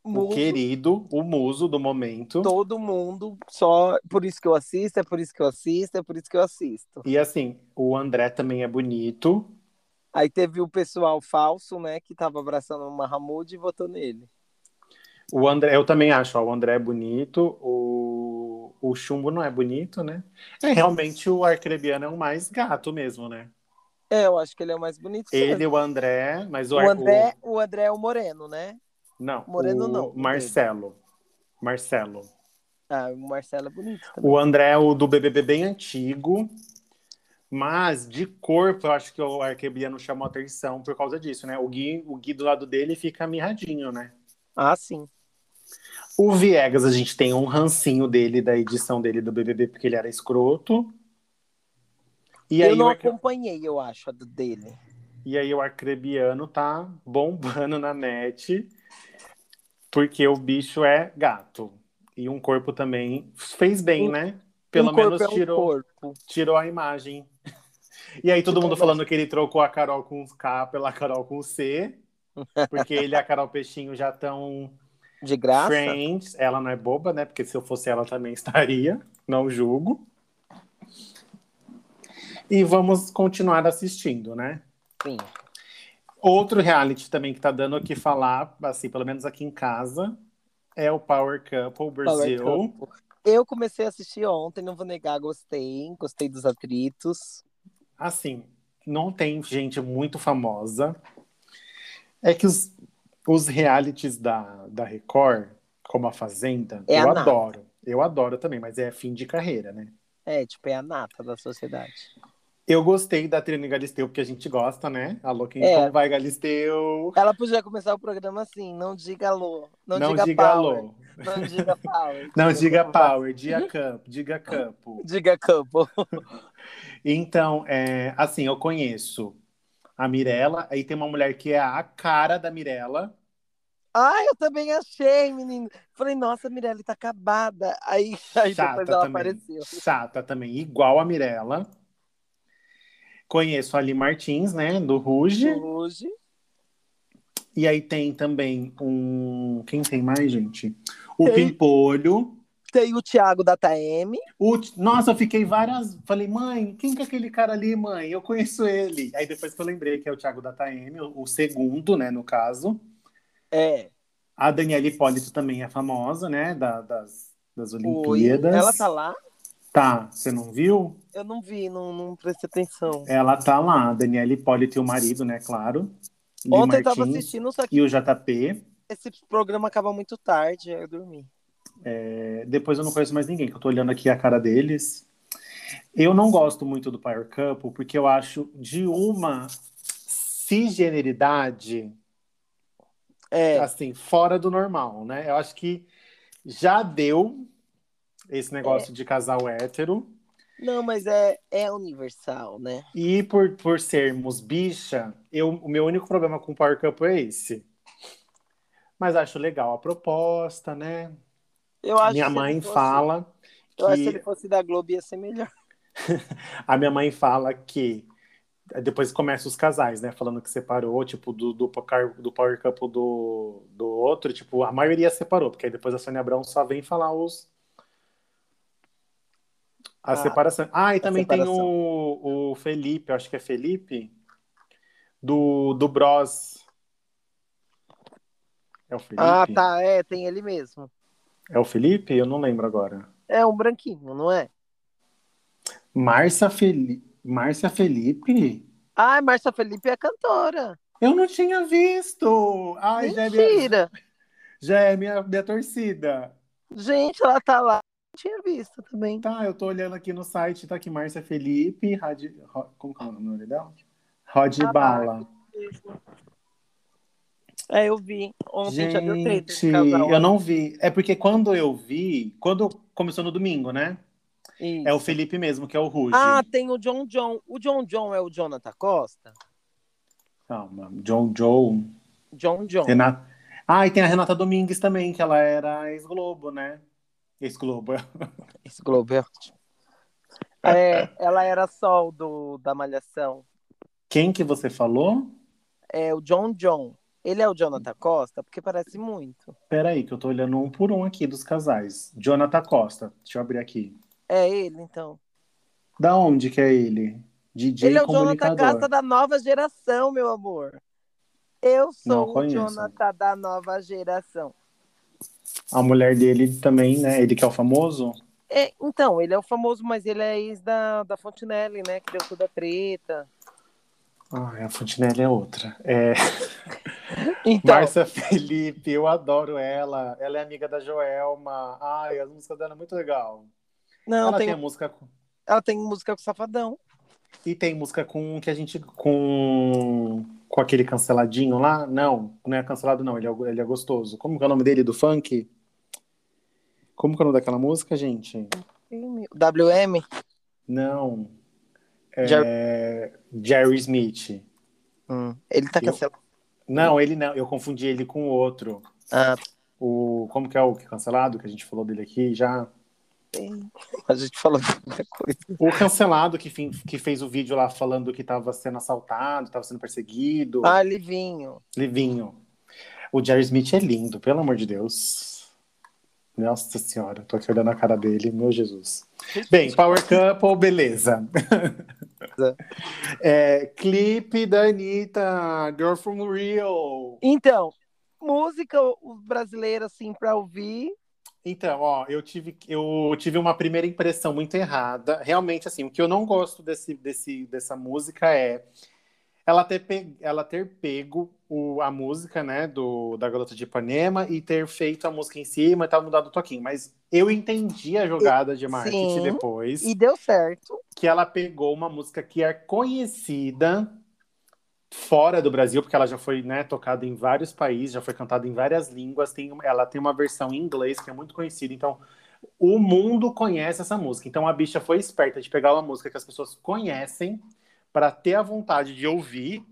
o Mudo, querido, o muso do momento. todo mundo, só por isso que eu assisto, é por isso que eu assisto, é por isso que eu assisto. E assim, o André também é bonito. Aí teve o pessoal falso, né, que tava abraçando o Mahamud e votou nele. O André, eu também acho, ó, o André é bonito, o, o Chumbo não é bonito, né? É, realmente o Arcrebiano é o mais gato mesmo, né? É, eu acho que ele é o mais bonito. Ele e o André, mas o, o André, o André é o moreno, né? o- não, Moreno o não, Marcelo. Marcelo. Ah, o Marcelo é bonito também. O André é o do BBB bem antigo, mas de corpo eu acho que o Arcrebiano chamou atenção por causa disso, né? O Gui, o Gui do lado dele fica mirradinho, né? Ah, sim. O Viegas, a gente tem um rancinho dele, da edição dele do BBB, porque ele era escroto. E eu não acompanhei, eu acho, a dele. e aí o Arcrebiano tá bombando na net. Porque o bicho é gato. E um corpo também fez bem, Um- né? Pelo um menos é um tirou, tirou a imagem. E aí todo Tirou mundo falando que ele trocou a Carol com K pela Carol com C. Porque ele e a Carol Peixinho já estão De graça? friends. Ela não é boba, né? Porque se eu fosse ela também estaria. Não julgo. E vamos continuar assistindo, né? Sim. Outro reality também que tá dando o que falar, assim, pelo menos aqui em casa, é o Power Couple Brasil. Power Couple. Eu comecei a assistir ontem, não vou negar, gostei. Gostei dos atritos. Assim, não tem gente muito famosa. É que os, os realities da, da Record, como a Fazenda, É a eu nata. adoro. Eu adoro também, mas é fim de carreira, né? É, tipo, é a nata da sociedade. Eu gostei da Trine Galisteu, porque a gente gosta, né? Alô, quem É. vai, Galisteu? Ela podia começar o programa assim, não diga alô, não, Não diga, diga power, alô. não diga power. Não diga power, diga campo, diga campo. Diga couple. Então, é, assim, eu conheço a Mirella, aí tem uma mulher que é a cara da Mirella. Ah, eu também achei, menino. Falei, nossa, a Mirelle tá acabada. Aí, aí Chata depois ela também. apareceu. Chata também, igual a Mirella. Conheço a Ali Martins, né, do Ruge. Hoje. E aí tem também um... Quem tem mais, gente? O Tem. Pimpolho. Tem o Thiago da TM. O... Nossa, eu fiquei várias... Falei, mãe, quem que é aquele cara ali, mãe? Eu conheço ele. Aí depois que eu lembrei que é o Thiago da TM, o segundo, né, no caso. É. A Daniela Hipólito também é famosa, né? da- das, das Oi. Olimpíadas. Ela tá lá? Tá, você não viu? Eu não vi, não, não prestei atenção. Ela tá lá, a Daniela Hipólito e o marido, né? Claro. Li Ontem eu tava Martins assistindo, só que E o JP. esse programa acaba muito tarde, aí eu dormi. É, depois eu não conheço mais ninguém, que eu tô olhando aqui a cara deles. Eu não gosto muito do Power Couple, porque eu acho de uma cisgeneridade, É, assim, fora do normal, né? Eu acho que já deu esse negócio de casal hétero. não, mas é, é universal, né? E por, por sermos bicha, eu, o meu único problema com o Power Couple é esse. Mas acho legal a proposta, né? Eu acho minha que mãe fosse- fala Eu acho que se ele que fosse da Globo ia ser melhor. a minha mãe fala que depois começa os casais, né? Falando que separou, tipo, do, do, do Power Couple do, do outro, tipo, a maioria separou, porque aí depois a Sônia Abrão só vem falar os. A Ah, separação. Ah, e também tem o, o Felipe, acho que é Felipe, do, do Bros. É o Felipe? Ah, tá, é, tem ele mesmo. É o Felipe? Eu não lembro agora. É um branquinho, não é? Márcia Felipe. Márcia Felipe? Ah, Márcia Felipe é cantora. Eu não tinha visto! Ai, já é minha, Mentira! já é minha, minha torcida. Gente, ela tá lá. Tinha visto também. Tá, eu tô olhando aqui no site, tá aqui Márcia Felipe, Rad... Ro- como que é o nome dela? Rod Ah, Bala. É, eu vi. Ontem Gente, eu não vi. É porque quando eu vi, quando começou no domingo, né? Isso. É o Felipe mesmo, que é o Ruge. Ah, tem o John John. O John John é o Jonathan Costa? Calma, John Joe. John John. Renata. Ah, e tem a Renata Domingues também, que ela era ex-Globo, né? Ex-Globo. Esse Globo é. É, ela era sol do, da Malhação. Quem que você falou? É o John John. Ele é o Jonathan Costa? Porque parece muito. Peraí, que eu tô olhando um por um aqui dos casais. Jonathan Costa. Deixa eu abrir aqui. É ele, então. Da onde que é ele? DJ ele é o Jonathan. Costa da nova geração, meu amor. Eu sou o. Jonathan da nova geração. A mulher dele também, né? Ele que é o famoso? É, então, ele é o famoso, mas ele é ex da, da Fontinelli, né? Que deu toda a treta. Ah, a Fontinelli é outra. É... Então, Márcia Felipe, eu adoro ela. Ela é amiga da Joelma. Ai, as músicas dela é muito legal. não, ela tem, tem música com... ela tem música com Safadão. E tem música com que a gente. com. Com aquele canceladinho lá? Não, não é cancelado, não. Ele é, ele é gostoso. Como que é o nome dele, do funk? Como que é o nome daquela música, gente? WM? Não. É... Jerry Smith. Hum, ele tá Eu- cancelado. Não, ele não. Eu confundi ele com o outro. Ah, O, como que é o cancelado que a gente falou dele aqui já? A gente falou muita coisa. O cancelado que, que fez o vídeo lá falando que estava sendo assaltado, estava sendo perseguido. Ah, Livinho. Livinho. O Jerry Smith é lindo, pelo amor de Deus. Nossa senhora, tô aqui olhando a cara dele, meu Jesus. Bem, Power Couple, beleza. é, clipe da Anitta, Girl from Rio. Então, música brasileira, assim, pra ouvir. Então, ó, eu tive, eu tive uma primeira impressão muito errada. Realmente, assim, o que eu não gosto desse, desse, dessa música é ela ter, pe... ela ter pego o, a música, né, do, da Garota de Ipanema e ter feito a música em cima e tal, mudado o toquinho. Mas eu entendi a jogada de marketing Sim, depois. E deu certo. Que ela pegou uma música que é conhecida fora do Brasil, porque ela já foi né, tocada em vários países, já foi cantada em várias línguas. Tem, ela tem uma versão em inglês que é muito conhecida. Então, o mundo conhece essa música. Então, a bicha foi esperta de pegar uma música que as pessoas conhecem para ter a vontade de ouvir.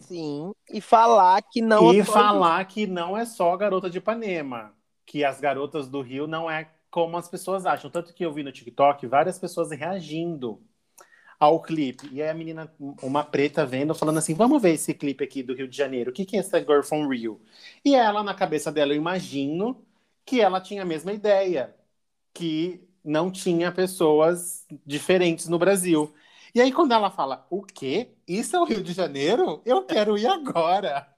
Sim, e falar que não E falar que não é só garota de Ipanema, que as garotas do Rio não é como as pessoas acham. Tanto que eu vi no TikTok várias pessoas reagindo ao clipe. E aí a menina, uma preta, vendo, falando assim: vamos ver esse clipe aqui do Rio de Janeiro. O que, que é essa Girl from Rio? E ela, na cabeça dela, eu imagino que ela tinha a mesma ideia, que não tinha pessoas diferentes no Brasil. E aí, quando ela fala, o quê? Isso é o Rio de Janeiro? Eu quero ir agora.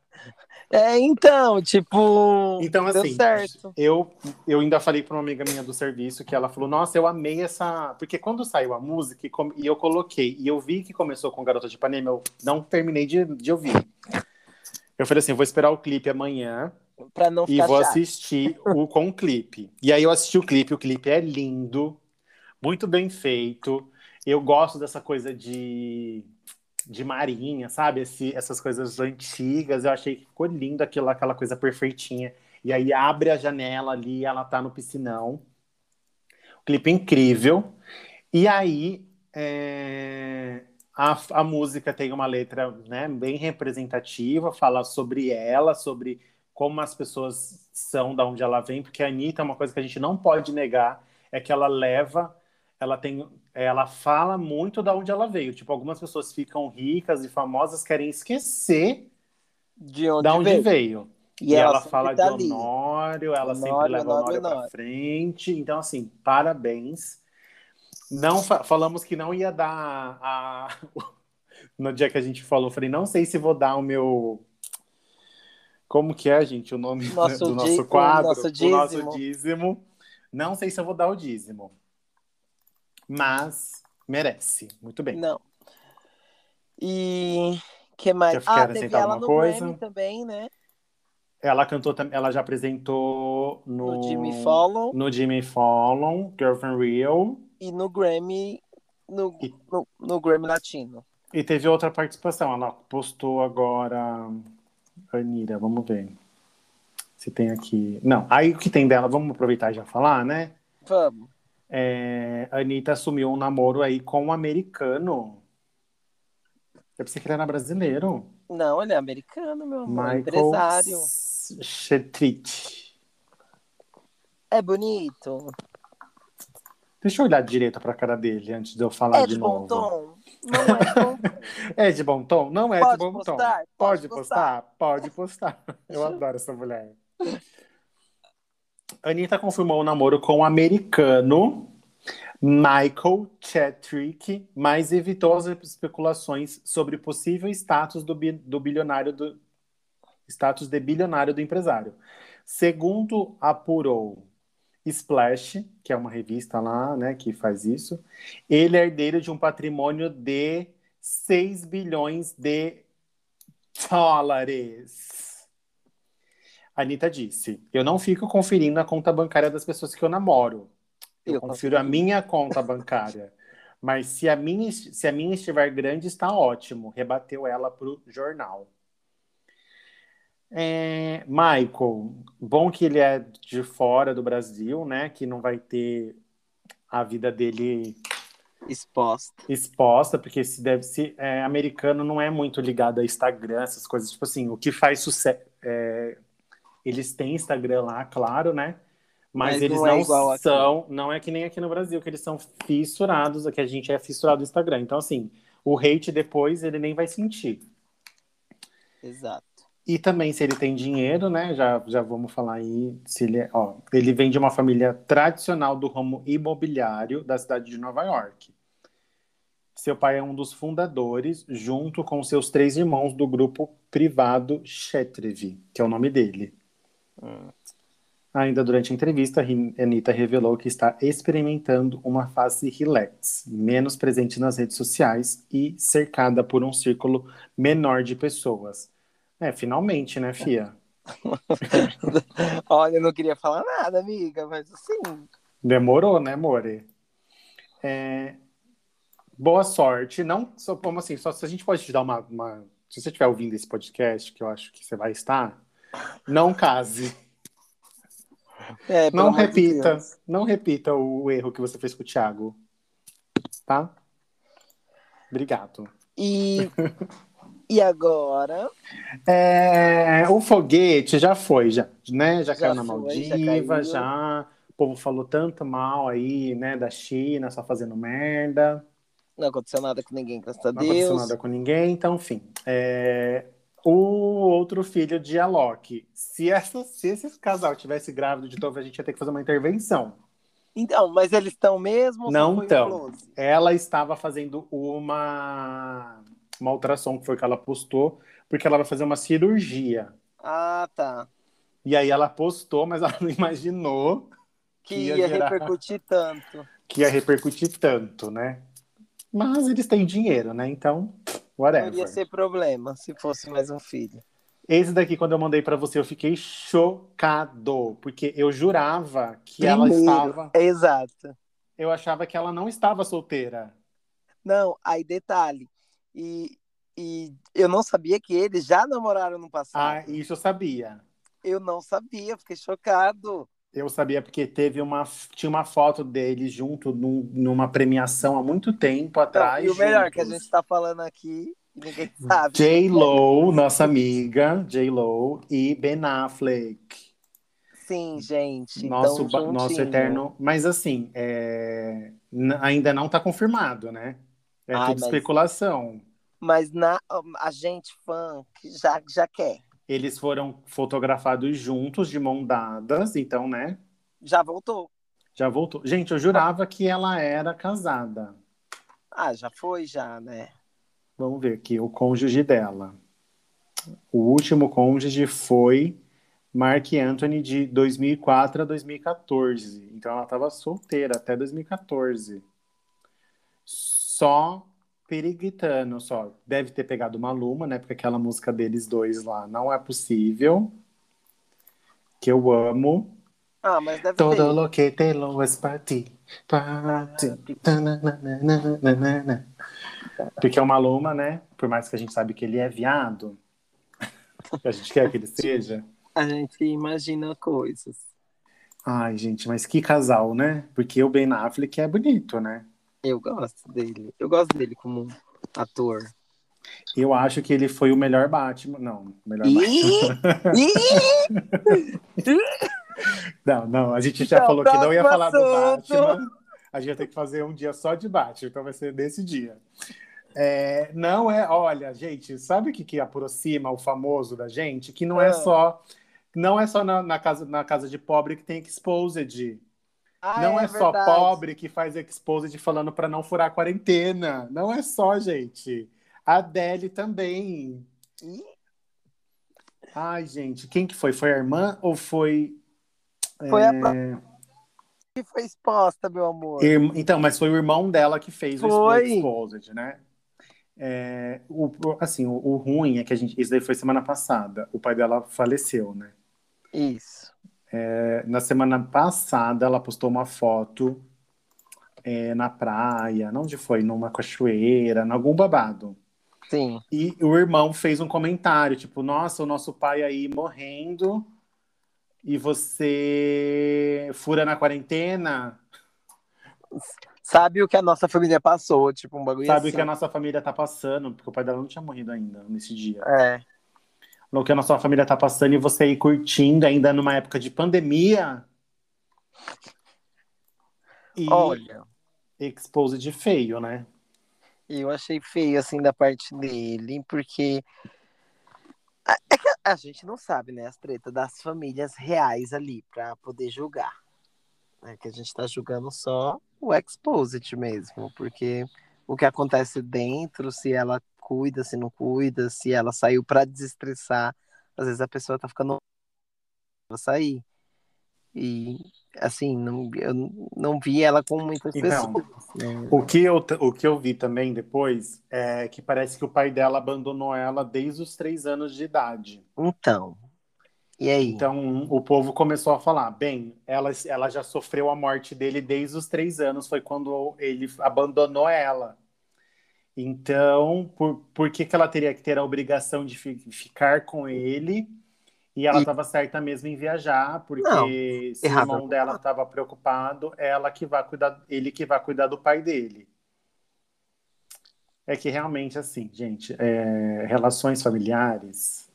É, então, tipo. Então, assim, Eu, eu ainda falei para uma amiga minha do serviço que ela falou: Nossa, eu amei essa. Porque quando saiu a música e, com... e eu coloquei, e eu vi que começou com Garota de Ipanema, eu não terminei de, de ouvir. Eu falei assim: vou esperar o clipe amanhã. Pra não e vou chato. assistir o com o clipe. E aí eu assisti o clipe, o clipe é lindo, muito bem feito. Eu gosto dessa coisa de, de marinha, sabe? Esse, essas coisas antigas. Eu achei que ficou lindo aquilo, aquela coisa perfeitinha. E aí abre a janela ali, ela tá no piscinão. O clipe incrível. E aí é... a, a música tem uma letra né, bem representativa, fala sobre ela, sobre como as pessoas são, da onde ela vem, porque a Anitta, é uma coisa que a gente não pode negar, é que ela leva ela tem ela fala muito da onde ela veio. Tipo, algumas pessoas ficam ricas e famosas querem esquecer de onde, da onde veio. veio. E, e ela, ela fala tá de Honório, ela Honório, sempre leva Honório, Honório para frente. Então, assim, parabéns. Não fa falamos que não ia dar a... no dia que a gente falou, falei, não sei se vou dar o meu como que é, gente, o nome nosso do nosso quadro, nosso o nosso dízimo. Não sei se eu vou dar o dízimo mas merece. Muito bem. Não. E que mais? Ah, teve ela no coisa? Grammy também, né? Ela cantou, ela já apresentou no, no Jimmy Fallon, no Jimmy Fallon, Girlfriend Real e no Grammy, no, e, no, no Grammy Latino. E teve outra participação. Ela postou agora, Anira, vamos ver se tem aqui. Não, aí o que tem dela, vamos aproveitar e já falar, né? Vamos é, a Anitta assumiu um namoro aí com um americano. Eu pensei que ele era brasileiro. Não, ele é americano, meu amor. Michael empresário. Chetrit. É bonito. Deixa eu olhar direito pra cara dele antes de eu falar é de, de novo. Tom? Não é de bom tom. é de bom tom? Não é Pode de bom postar? tom. Pode, Pode postar? postar? Pode postar. Eu adoro essa mulher. Anitta confirmou o namoro com o americano Michael Chetrick, mas evitou as especulações sobre possível status do, do bilionário do status de bilionário do empresário. Segundo apurou Splash, que é uma revista lá, né, que faz isso, ele é herdeiro de um patrimônio de 6 bilhões de dólares. Anitta disse: Eu não fico conferindo a conta bancária das pessoas que eu namoro. Eu, eu confiro a minha conta bancária. Mas se a, minha, se a minha estiver grande, está ótimo. Rebateu ela para o jornal. É, Michael, bom que ele é de fora do Brasil, né? Que não vai ter a vida dele exposta. Exposta, porque se deve ser é, americano não é muito ligado a Instagram, essas coisas. Tipo assim, o que faz sucesso. É, Eles têm Instagram lá, claro, né? Mas, Mas eles não não, é aqui. são, não é que nem aqui no Brasil, que eles são fissurados, aqui a gente é fissurado no Instagram. Então, assim, o hate depois ele nem vai sentir. Exato. E também, se ele tem dinheiro, né? Já, já vamos falar aí. Se ele, é- ó, ele vem de uma família tradicional do ramo imobiliário da cidade de Nova York. Seu pai é um dos fundadores, junto com seus três irmãos, do grupo privado Chetrevi, que é o nome dele. Ainda durante a entrevista, Anitta revelou que está experimentando uma fase relax, menos presente nas redes sociais e cercada por um círculo menor de pessoas. É, finalmente, né, Fia? Olha, eu não queria falar nada, amiga, mas assim. Demorou, né, More? É, Boa sorte. Não, só como assim, só se a gente pode te dar uma, uma- Se você estiver ouvindo esse podcast, que eu acho que você vai estar, não case. É, Não de repita. Deus. Não repita o erro que você fez com o Thiago. Tá? Obrigado. E, e agora? É, o foguete já foi, já, né? Já, Já caiu na foi, já Maldiva, caiu. já. O povo falou tanto mal aí, né, da China, só fazendo merda. Não aconteceu nada com ninguém, graças a Não aconteceu Deus. nada com ninguém, então, enfim. É, O outro filho de Alok. Se, essa, se esse casal tivesse grávido de novo, a gente ia ter que fazer uma intervenção. Então, mas eles estão mesmo? Não foi tão. close? Ela estava fazendo uma, uma ultrassom, que foi o que ela postou, porque ela vai fazer uma cirurgia. Ah, tá. E aí ela postou, mas ela não imaginou Que Que ia ia, gerar- repercutir tanto. que ia repercutir tanto, né? Mas eles têm dinheiro, né? Então, Não iria whatever. ser problema se fosse mais um filho. Esse daqui, quando eu mandei pra você, eu fiquei chocado, porque eu jurava que ela Primeiro, estava. Exato. Eu achava que ela não estava solteira. Não, aí detalhe. E, e eu não sabia que eles já namoraram no Ah, passado. isso eu sabia. Eu não sabia, fiquei chocado. Eu sabia porque teve uma, tinha uma foto deles junto num- numa premiação há muito tempo Não, atrás. e o melhor, que a juntos. gente tá falando aqui e ninguém sabe. J-Lo, nossa amiga, J-Lo e Ben Affleck. Sim, gente. Nosso, então, nosso eterno. Mas assim, é, ainda não está confirmado, né? É Ai, tudo mas- especulação. Mas na, a gente fã que já, já quer. Eles foram fotografados juntos, de mão dadas, então, né? Já voltou. Já voltou. Gente, eu jurava que ela era casada. Ah, já foi, já, né? Vamos ver aqui, o cônjuge dela. O último cônjuge foi Mark Anthony de 2004 a 2014. Então ela estava solteira até 2014. Só perigritando, só. Deve ter pegado uma luma, né? Porque aquela música deles dois lá não é possível. Que eu amo. Ah, mas deve Todo ter. lo que te lo es para ti. Porque é uma Maluma, né? Por mais que a gente sabe que ele é viado, que a gente quer que ele seja. A gente imagina coisas. Ai, gente, mas que casal, né? Porque o Ben Affleck é bonito, né? Eu gosto dele. Eu gosto dele como ator. Eu acho que ele foi o melhor Batman. Não, o melhor Batman. Não, não, a gente já Então, falou que não ia falar do assunto. Batman. A gente vai ter que fazer um dia só de Batman, então vai ser nesse dia. É, não é, olha, gente, sabe o que, que aproxima o famoso da gente? Que não é Ah. só. Não é só na, na casa, na casa de pobre que tem exposed. Ah, não é, só verdade. pobre que faz exposed falando para não furar a quarentena. Não é só, gente. A Adele também. Ai, gente, quem que foi? Foi a irmã ou foi. Foi a é, que foi exposta, meu amor. Irm- Então, mas foi o irmão dela que fez o Foi. Exposed, né? É, o, o- assim, o, o ruim é que a gente. Isso daí foi semana passada. O pai dela faleceu, né? Isso. É, na semana passada, ela postou uma foto é, na praia. Não onde foi? Numa cachoeira, em algum babado. Sim. E o irmão fez um comentário, tipo, nossa, o nosso pai aí morrendo e você fura na quarentena. Sabe o que a nossa família passou? Tipo, um bagulho Sabe assim. o que a nossa família tá passando, porque o pai dela não tinha morrido ainda nesse dia. É. no que a nossa família tá passando e você aí curtindo ainda numa época de pandemia. E Olha, exposed feio, né? eu achei feio assim da parte dele, porque a- é que a gente não sabe, né, as tretas das famílias reais ali pra poder julgar. É que a gente tá julgando só o exposit mesmo, porque o que acontece dentro, se ela cuida, se não cuida, se ela saiu pra desestressar, às vezes a pessoa tá ficando pra sair. E assim, não, eu não vi ela com muitas Então, pessoas. né? O que, eu, o que eu vi também depois é que parece que o pai dela abandonou ela desde os três anos de idade. Então, e aí? Então o povo começou a falar: bem, ela, ela já sofreu a morte dele desde os três anos, foi quando ele abandonou ela. Então, por, por que, que ela teria que ter a obrigação de fi- ficar com ele? E ela E- estava certa mesmo em viajar, porque Não, se o errado irmão não dela estava preocupado, ela que vai cuidar, ele que vai cuidar do pai dele. É que realmente, assim, gente, é, relações familiares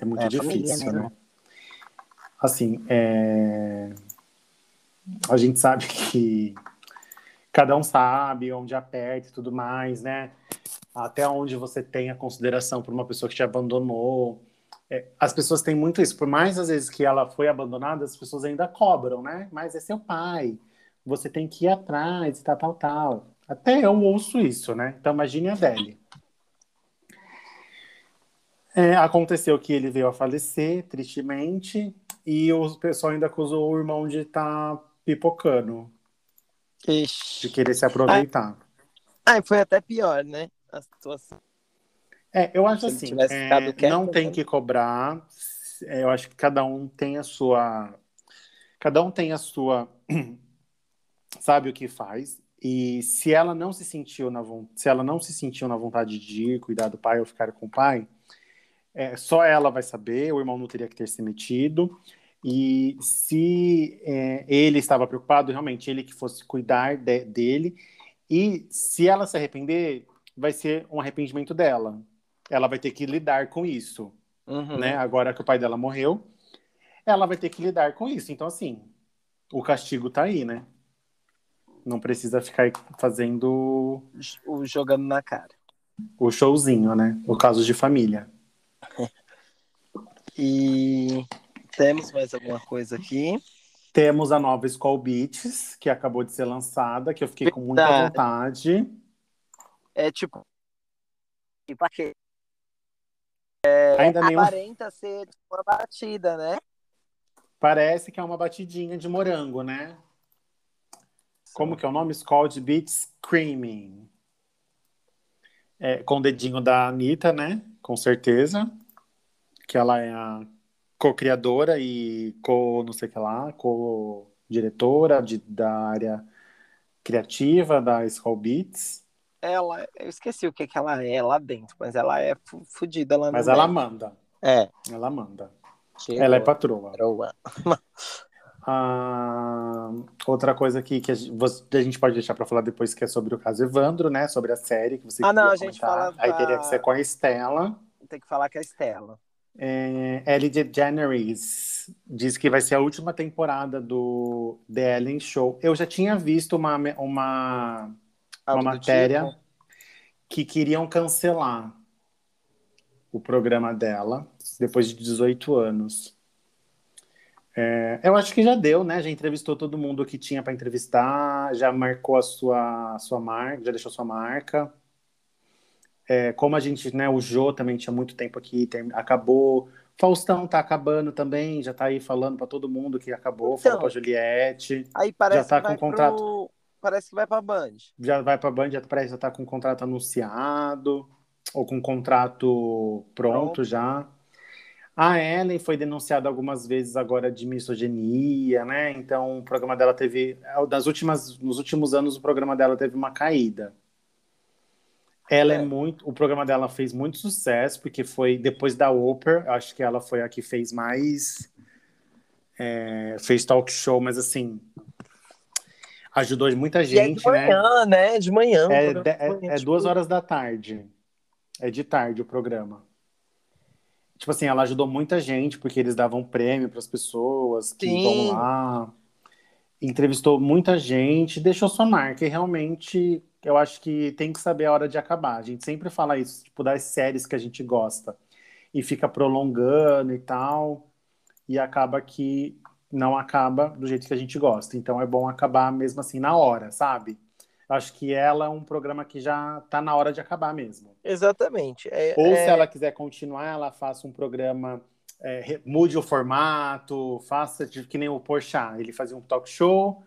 é muito É, família, difícil, né? né? Assim, é, a gente sabe que cada um sabe onde aperta e tudo mais, né? Até onde você tem a consideração por uma pessoa que te abandonou. É, as pessoas têm muito isso. Por mais às vezes que ela foi abandonada, as pessoas ainda cobram, né? Mas é seu pai. Você tem que ir atrás e tal, tal, tal. Até eu ouço isso, né? Então imagine a Adele. É, aconteceu que ele veio a falecer, tristemente, e o pessoal ainda acusou o irmão de estar pipocando, de Ixi. querer se aproveitar. Ah, foi até pior, né? A situação. É, eu acho Se assim, é, quieto, não tem né? que cobrar. É, eu acho que cada um tem a sua, cada um tem a sua, sabe o que faz. E se ela não se sentiu na se ela não se sentiu na vontade de ir cuidar do pai ou ficar com o pai, é, só ela vai saber. O irmão não teria que ter se metido. E se é, ele estava preocupado, realmente ele que fosse cuidar de- dele. E se ela se arrepender, vai ser um arrependimento dela. Ela vai ter que lidar com isso, Uhum. né? Agora que o pai dela morreu, ela vai ter que lidar com isso. Então, assim, o castigo tá aí, né? Não precisa ficar fazendo O jogando na cara. o showzinho, né? O caso de família. E temos mais alguma coisa aqui? Temos a nova Skull Beats, que acabou de ser lançada, que eu fiquei com muita Verdade. vontade. É tipo. Tipo aquele. Ainda nem Aparenta ser tipo, uma batida, né? parece que é uma batidinha de morango, né? Como que é o nome? Scald Beats Screaming. É, com o dedinho da Anitta, né? Com certeza. Que ela é a co-criadora e co não sei o que lá, co-diretora de- da área criativa da Skull Beats. Ela, eu esqueci o que, que ela é lá dentro, mas ela é fudida lá Mas ela meio. manda. É. Ela manda. chegou. Ela é patroa. Patroa. Ah, outra coisa aqui que a gente, pode deixar para falar depois, que é sobre o caso Evandro, né? Sobre a série que você Ah, não, a gente comentar. fala Aí teria que ser com a Estela. Tem que falar que é a Estela. É, Ellie DeGeneres diz que vai ser a última temporada do The Ellen Show. Eu já tinha visto uma, uma, uma matéria tipo? que queriam cancelar o programa dela depois de 18 anos. É, eu acho que já deu, né? Já entrevistou todo mundo que tinha para entrevistar, já marcou a sua, sua marca, já deixou sua marca. É, como a gente, né? O Jô também tinha muito tempo aqui, tem- acabou. Faustão tá acabando também, já tá aí falando para todo mundo que acabou, falou Então. pra Juliette, Aí parece Já tá que com contrato. pro... Parece que vai pra Band. já vai pra Band, já parece que já tá com o contrato anunciado, ou com o contrato pronto Pronto. já. A Ellen foi denunciada algumas vezes agora de misoginia, né? Então o programa dela teve, das últimas, nos últimos anos o programa dela teve uma caída. Ela é. É. muito, o programa dela fez muito sucesso porque foi depois da Oprah, acho que ela foi a que fez mais, é, fez talk show, mas assim ajudou muita E é gente, de né? manhã, né? De manhã. É, de- é- manhã, é tipo, duas horas da tarde. É de tarde o programa. Tipo assim, ela ajudou muita gente, porque eles davam prêmio para as pessoas que Sim. vão lá. Entrevistou muita gente, deixou sua marca. E realmente, eu acho que tem que saber a hora de acabar. A gente sempre fala isso, tipo, das séries que a gente gosta. E fica prolongando e tal. E acaba que não acaba do jeito que a gente gosta. Então é bom acabar mesmo assim na hora, sabe? Eu acho que ela é um programa que já tá na hora de acabar mesmo. Exatamente. É, Ou é- se ela quiser continuar, ela faça um programa, é, mude o formato, faça tipo, que nem o Porchat. Ele fazia um talk show,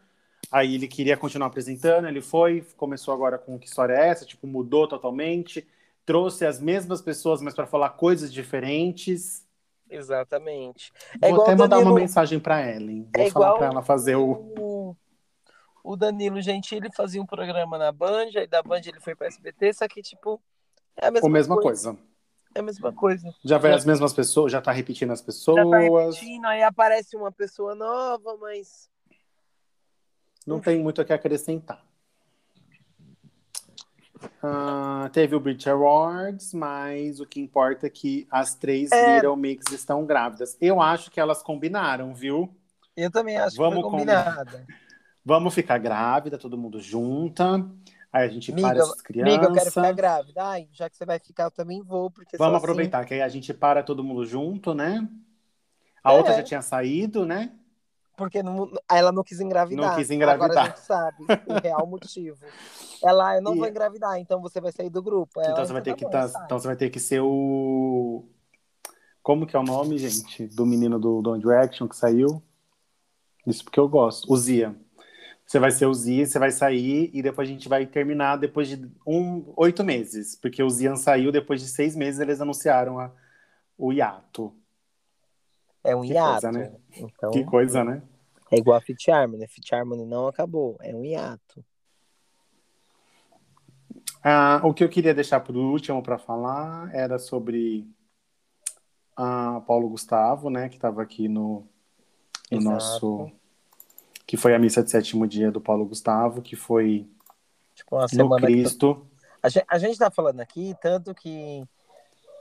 aí ele queria continuar apresentando, ele foi, começou agora com Que História é Essa? Tipo, mudou totalmente, trouxe as mesmas pessoas, mas para falar coisas diferentes. Exatamente. É Vou até mandar uma Danilo- mensagem para Ellen. Vou É falar igual para ela fazer o... o, Danilo Gentili fazia um programa na Band, aí da Band ele foi pra SBT, só que, tipo, é a mesma, a mesma coisa. coisa. É a mesma coisa. Já vai as mesmas pessoas, já tá repetindo as Já tá pessoas. repetindo, aí aparece uma pessoa nova, mas. Não tem muito o que acrescentar. Ah, teve o Brit Awards, mas o que importa é que as três É. Little Mix estão grávidas. Eu acho que elas combinaram, viu? Eu também acho Vamos que foi combinada. Vamos ficar grávida, todo mundo junta. Aí a gente Amiga, para essas crianças. Amiga, eu quero ficar grávida. Ai, já que você vai ficar, eu também vou, porque Vamos assim- aproveitar que aí a gente para todo mundo junto, né? A É. outra já tinha saído, né? Porque não- ela não quis engravidar. Não quis engravidar. Agora a gente sabe o real motivo. Ela, eu não E- vou engravidar, então você vai sair do grupo. Ela, Então você vai ter tá que bom, tá- então você vai ter que ser o como que é o nome, gente, do menino do, do One Direction que saiu? Isso porque eu gosto. O Zia. Você vai ser o Zia, você vai sair e depois a gente vai terminar depois de um oito meses, porque o Zian saiu depois de seis meses eles anunciaram a- o hiato. É um Que hiato. coisa, né? Então, Que coisa, né? é igual a Fit Harmony. Fit Harmony não acabou. É um hiato. Ah, o que eu queria deixar por último para falar era sobre a Paulo Gustavo, né, que estava aqui no, no nosso que foi a missa de sétimo dia do Paulo Gustavo, que foi Tipo, uma no semana que Cristo. A gente, a gente tá falando aqui, tanto que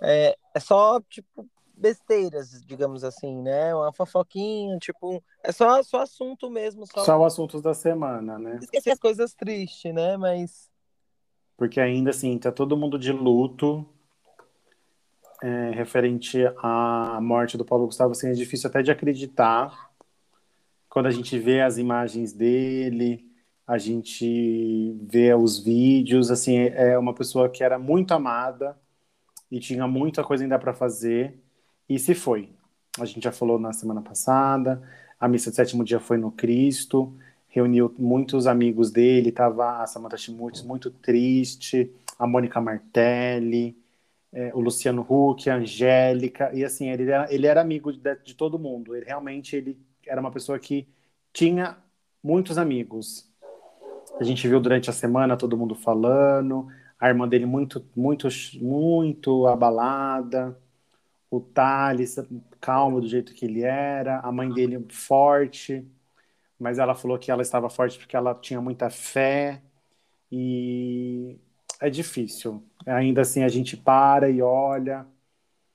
é, é só, tipo, besteiras, digamos assim, né? Uma fofoquinha, tipo, é só, só assunto mesmo, só, Só os assuntos da semana, né? esquecer as coisas tristes, né? Mas Porque ainda assim, tá todo mundo de luto é, referente à morte do Paulo Gustavo, assim, é difícil até de acreditar quando a gente vê as imagens dele, a gente vê os vídeos, assim, é uma pessoa que era muito amada e tinha muita coisa ainda para fazer e se foi. A gente já falou na semana passada, a missa de sétimo dia foi no Cristo, reuniu muitos amigos dele, tava a Samantha Schmutz muito triste, a Mônica Martelli, é, o Luciano Huck, a Angélica, e assim, ele era, ele era amigo de, de todo mundo, ele realmente ele era uma pessoa que tinha muitos amigos. A gente viu durante a semana todo mundo falando, a irmã dele muito, muito, muito abalada, o Thales calmo do jeito que ele era, a mãe dele forte, mas ela falou que ela estava forte porque ela tinha muita fé e é difícil. Ainda assim a gente para e olha.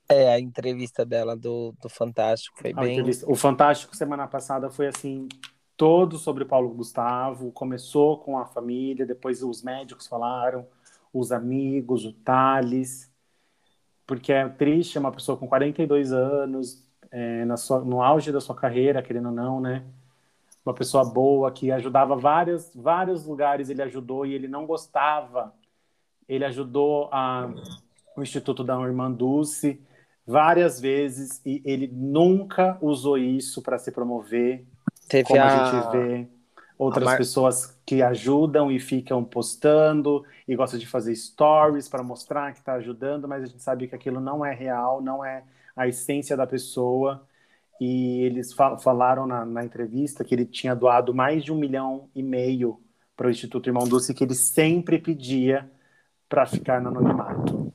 é, a entrevista dela do, do Fantástico foi A bem. entrevista- O Fantástico semana passada foi assim todo sobre Paulo Gustavo. Começou com a família, depois os médicos falaram, os amigos, o Thales, porque é triste, uma pessoa com 42 anos, é, na sua, no auge da sua carreira, querendo ou não, né? Uma pessoa boa que ajudava vários, vários lugares, ele ajudou e ele não gostava. Ele ajudou a, o Instituto da Irmã Dulce várias vezes e ele nunca usou isso para se promover, Teve como a... a, gente vê outras Mar- pessoas que ajudam e ficam postando e gostam de fazer stories para mostrar que está ajudando, mas a gente sabe que aquilo não é real, não é a essência da pessoa. E eles fa- falaram na, na entrevista que ele tinha doado mais de um milhão e meio para o Instituto Irmão Dulce, que ele sempre pedia para ficar no anonimato.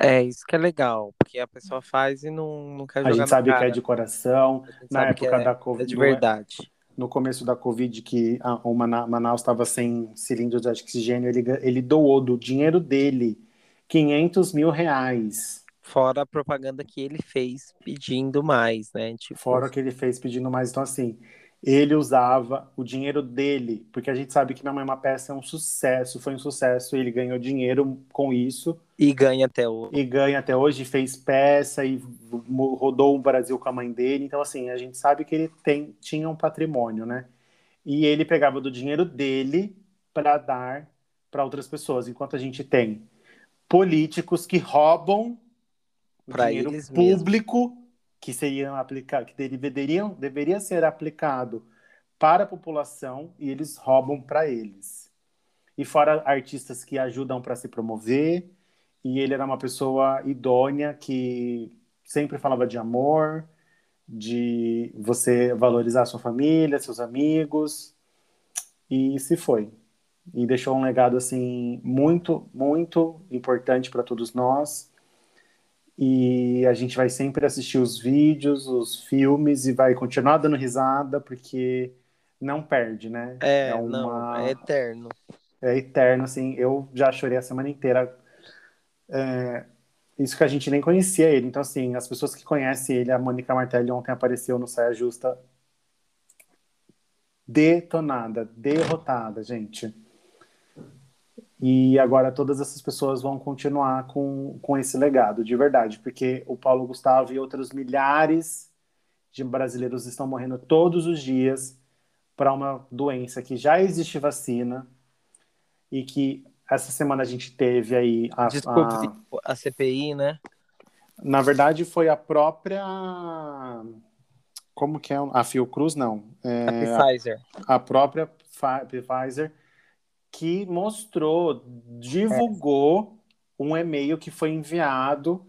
É, isso que é legal, porque a pessoa faz e não, não quer A jogar gente na sabe que cara. é de coração. A gente Na sabe que época é, da é Covid, de não é- verdade. No começo da Covid, que a, o Mana- Manaus estava sem cilindros de oxigênio, ele, ele doou do dinheiro dele 500 mil reais Fora a propaganda que ele fez pedindo mais, né? Tipo... Fora o que ele fez pedindo mais. Então, assim, ele usava o dinheiro dele, porque a gente sabe que Minha Mãe é uma peça é um sucesso, foi um sucesso, ele ganhou dinheiro com isso. E ganha até hoje. E ganha até hoje, fez peça e rodou o Brasil com a mãe dele. Então, assim, a gente sabe que ele tem, tinha um patrimônio, né? E ele pegava do dinheiro dele para dar para outras pessoas, enquanto a gente tem políticos que roubam Pra dinheiro público que seriam aplicar, que deveriam, deveria ser aplicado para a população e eles roubam para eles. E fora artistas que ajudam para se promover, e ele era uma pessoa idônea que sempre falava de amor, de você valorizar sua família, seus amigos, e se foi. E deixou um legado assim muito, muito importante para todos nós e a gente vai sempre assistir os vídeos, os filmes e vai continuar dando risada porque não perde, né? É, é uma... não, é eterno. É eterno, assim. Eu já chorei a semana inteira. É... Isso que a gente nem conhecia ele. Então, assim, as pessoas que conhecem ele, a Mônica Martelli ontem apareceu no Saia Justa detonada, derrotada, gente. E agora todas essas pessoas vão continuar com, com esse legado, de verdade, porque o Paulo Gustavo e outros milhares de brasileiros estão morrendo todos os dias para uma doença que já existe vacina e que essa semana a gente teve aí a, Desculpa, a, a CPI, né? Na verdade, foi a própria. Como que é? A Fiocruz, não. É, a Pfizer. A, a própria Pfizer que mostrou, divulgou é. um e-mail que foi enviado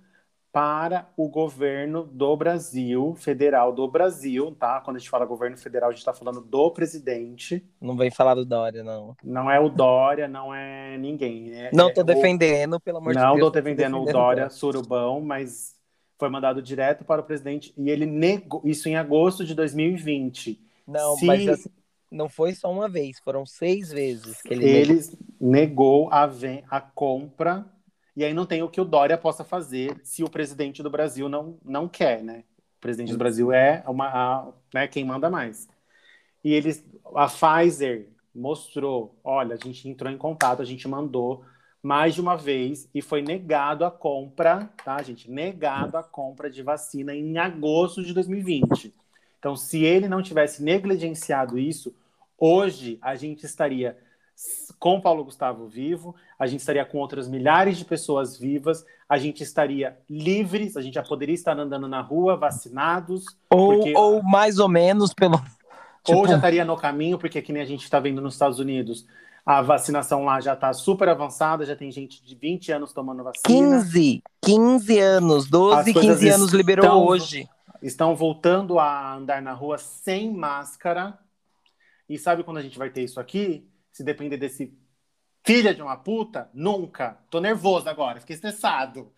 para o governo do Brasil, federal do Brasil, tá? Quando a gente fala governo federal, a gente está falando do presidente. Não vem falar do Dória, não. Não é o Dória, não é ninguém. É, não estou é defendendo, o... pelo amor não de Deus. Não estou defendendo, defendendo o Dória, surubão, mas foi mandado direto para o presidente e ele negou isso em agosto de 2020. Não, Se... mas assim, não foi só uma vez, foram seis vezes que ele Ele negou, negou a, a compra, e aí não tem o que o Dória possa fazer se o presidente do Brasil não, não quer, né? O presidente do Brasil é uma, a, né, quem manda mais. E eles, a Pfizer mostrou, olha, a gente entrou em contato, a gente mandou mais de uma vez e foi negado a compra, tá, gente? Negado a compra de vacina em agosto de 2020. Então, se ele não tivesse negligenciado isso, Hoje a gente estaria com Paulo Gustavo vivo, a gente estaria com outras milhares de pessoas vivas, a gente estaria livres, a gente já poderia estar andando na rua, vacinados. Ou, porque... ou mais ou menos pelo. Tipo... Ou já estaria no caminho, porque que nem a gente está vendo nos Estados Unidos, a vacinação lá já está super avançada, já tem gente de 20 anos tomando vacina. 15, 15 anos, 12, 15 anos liberou hoje. Estão voltando a andar na rua sem máscara e sabe quando a gente vai ter isso aqui? Se depender desse filha de uma puta, nunca. Tô nervoso agora, fiquei estressado.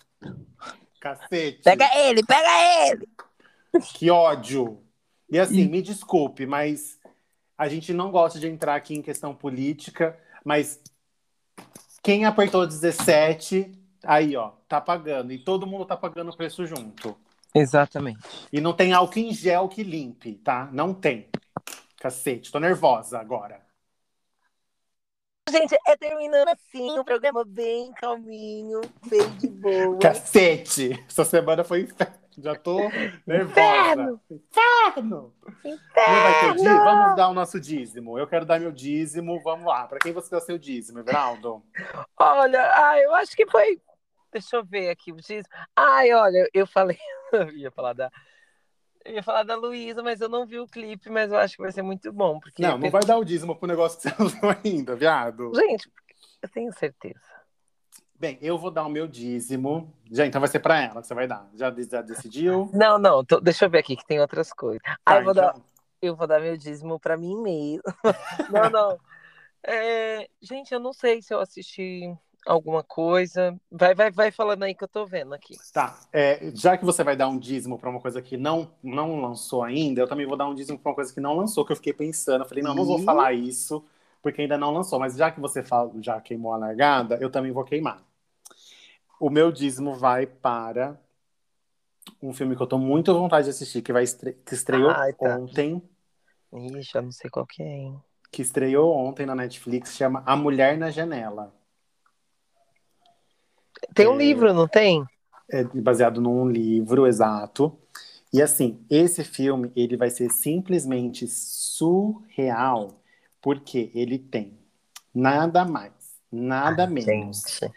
Cacete. Pega ele, pega ele! Que ódio. E assim, me desculpe, mas a gente não gosta de entrar aqui em questão política, mas quem apertou 17, aí ó, tá pagando. E todo mundo tá pagando o preço junto. Exatamente. E não tem álcool em gel que limpe, tá? Não tem. Cacete, tô nervosa agora. Gente, é terminando assim, um programa bem calminho, bem de boa. Cacete! Essa semana foi inferno. Já tô nervosa. Inferno! Inferno! Inferno! Vamos dar o nosso dízimo. Eu quero dar meu dízimo. Vamos lá. Para quem você deu seu dízimo, Everaldo? Olha, ah, eu acho que foi. Deixa eu ver aqui o dízimo. Ai, olha, eu falei. Eu ia falar da eu ia falar da Luísa, mas eu não vi o clipe, mas eu acho que vai ser muito bom. Porque não, não vai dar o dízimo pro negócio que você viu ainda, viado. Gente, eu tenho certeza. Bem, eu vou dar o meu dízimo. Já, então vai ser para ela que você vai dar. Já, já decidiu? Não, não, tô, deixa eu ver aqui que tem outras coisas. Tá, ah, eu, vou então... dar, eu vou dar meu dízimo para mim mesmo. não, não. É, gente, eu não sei se eu assisti alguma coisa. Vai, vai, vai falando aí que eu tô vendo aqui. Tá. É, já que você vai dar um dízimo para uma coisa que não, não lançou ainda, eu também vou dar um dízimo para uma coisa que não lançou, que eu fiquei pensando. Eu falei, não, não vou falar isso, porque ainda não lançou. Mas já que você fala, já queimou a largada, eu também vou queimar. O meu dízimo vai para um filme que eu tô muito à vontade de assistir, que, vai estre... que estreou Ai, tá. ontem. Ixi, eu não sei qual que é, hein? Que estreou ontem na Netflix, chama A Mulher na Janela. Tem um É. livro, não tem? É baseado num livro exato. E assim, esse filme ele vai ser simplesmente surreal, porque ele tem nada mais, nada menos Gente.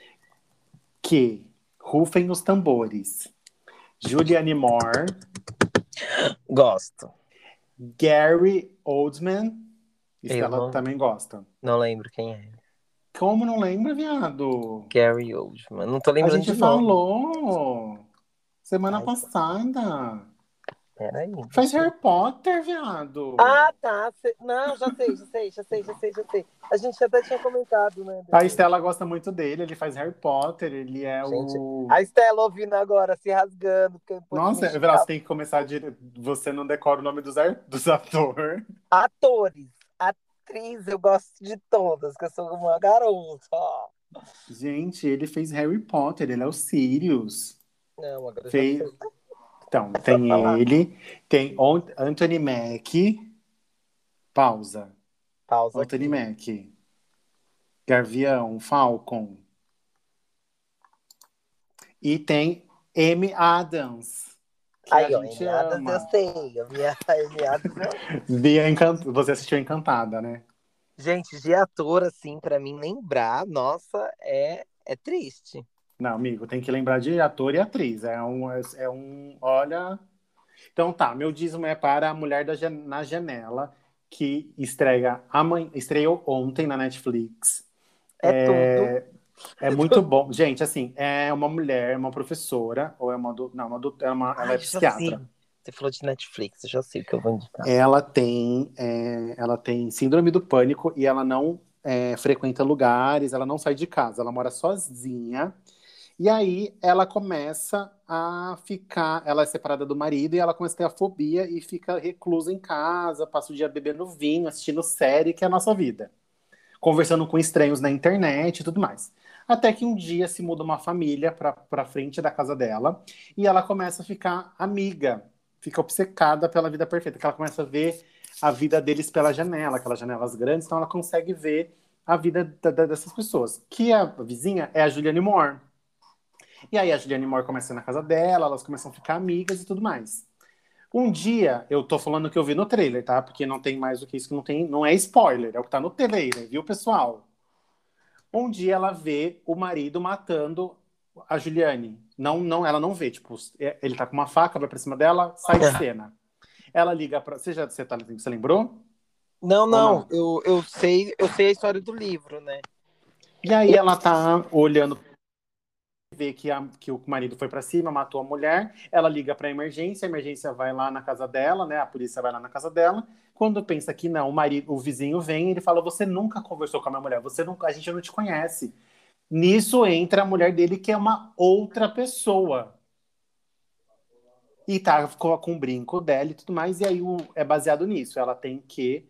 que rufem os tambores. Julianne Moore, Gosto. Gary Oldman, Eu Estela não- também gosta. Não lembro quem é. Como não lembra, viado? Gary Oldman. Não tô A lembrando gente de nome. falou semana Ai, passada. Peraí. Faz Harry Potter, viado. Ah, tá. Não, já sei, já sei, já sei, já sei, já sei. A gente até tinha comentado, né? A Estela gosta muito dele, ele faz Harry Potter, ele é Gente, o. A Estela ouvindo agora, se rasgando. porque eu Nossa, você tem que começar de. Você não decora o nome dos, ar- dos atores. Atores, atriz, eu gosto de todas, que eu sou uma garota. Gente, ele fez Harry Potter, ele é o Sirius. Não, agora Fez. sei. Então, tem ele, tem On- Anthony Mack. Pausa. Pausa Anthony aqui. Mack. Gavião, Falcon. E tem Amy Adams. Aí, a ó, ama. eu sei. Emiadas eu... Via Encan- Você assistiu Encantada, né? Gente, de ator, assim, pra mim lembrar, nossa, é, é triste. Não, amigo, tem que lembrar de ator e atriz. É um, é um, olha. Então tá, meu dízimo é para a Mulher da na Janela, que estreia amanhã, estreou ontem na Netflix. É, tudo. É, é muito bom. Gente, assim, é uma mulher, uma professora, ou é uma, adu- não, uma, adu- é uma ela Ai, é já sei. psiquiatra. Você falou de Netflix, eu já sei o que eu vou indicar. Ela tem, é, ela tem síndrome do pânico e ela não é, frequenta lugares, ela não sai de casa, ela mora sozinha. E aí ela começa a ficar, ela é separada do marido e ela começa a ter a fobia e fica reclusa em casa, passa o dia bebendo vinho, assistindo série, que é a nossa vida. Conversando com estranhos na internet e tudo mais. Até que um dia se muda uma família pra frente da casa dela e ela começa a ficar amiga, fica obcecada pela vida perfeita, que ela começa a ver a vida deles pela janela, aquelas janelas grandes, então ela consegue ver a vida da- da- dessas pessoas. Que a vizinha é a Juliane Moore. E aí a Juliane Moore começa na casa dela, elas começam a ficar amigas e tudo mais. Um dia, eu tô falando que eu vi no trailer, tá? Porque não tem mais do que isso, que não tem, não é spoiler, é o que tá no trailer, viu, pessoal? Um dia ela vê o marido matando a Juliane. Não, não, ela não vê, tipo, é- ele tá com uma faca, vai pra cima dela, sai de cena. Ela liga pra. Você já você, tá, você lembrou? Não, não, não? eu, eu sei, eu sei a história do livro, né? E aí ela tá olhando, vê que, a- que o marido foi pra cima, matou a mulher. Ela liga pra emergência, a emergência vai lá na casa dela, né? A polícia vai lá na casa dela. Quando pensa que não, o marido, o vizinho vem, ele fala: "Você nunca conversou com a minha mulher, você nunca, a gente não te conhece". Nisso entra a mulher dele, que é uma outra pessoa. E tá com, com o brinco dela e tudo mais, e aí o- é baseado nisso. Ela tem que.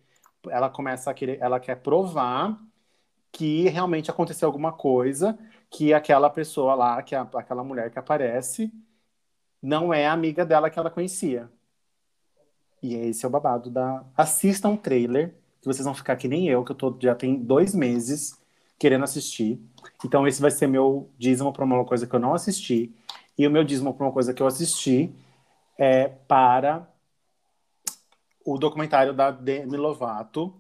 Ela começa a querer. Ela quer provar que realmente aconteceu alguma coisa, que aquela pessoa lá, que a- aquela mulher que aparece, não é a amiga dela que ela conhecia. E esse é o babado da. Assistam o trailer, que vocês vão ficar que nem eu, que eu tô, já tem dois meses querendo assistir. Então, esse vai ser meu dízimo para uma coisa que eu não assisti. E o meu dízimo para uma coisa que eu assisti é para o documentário da Demi Lovato,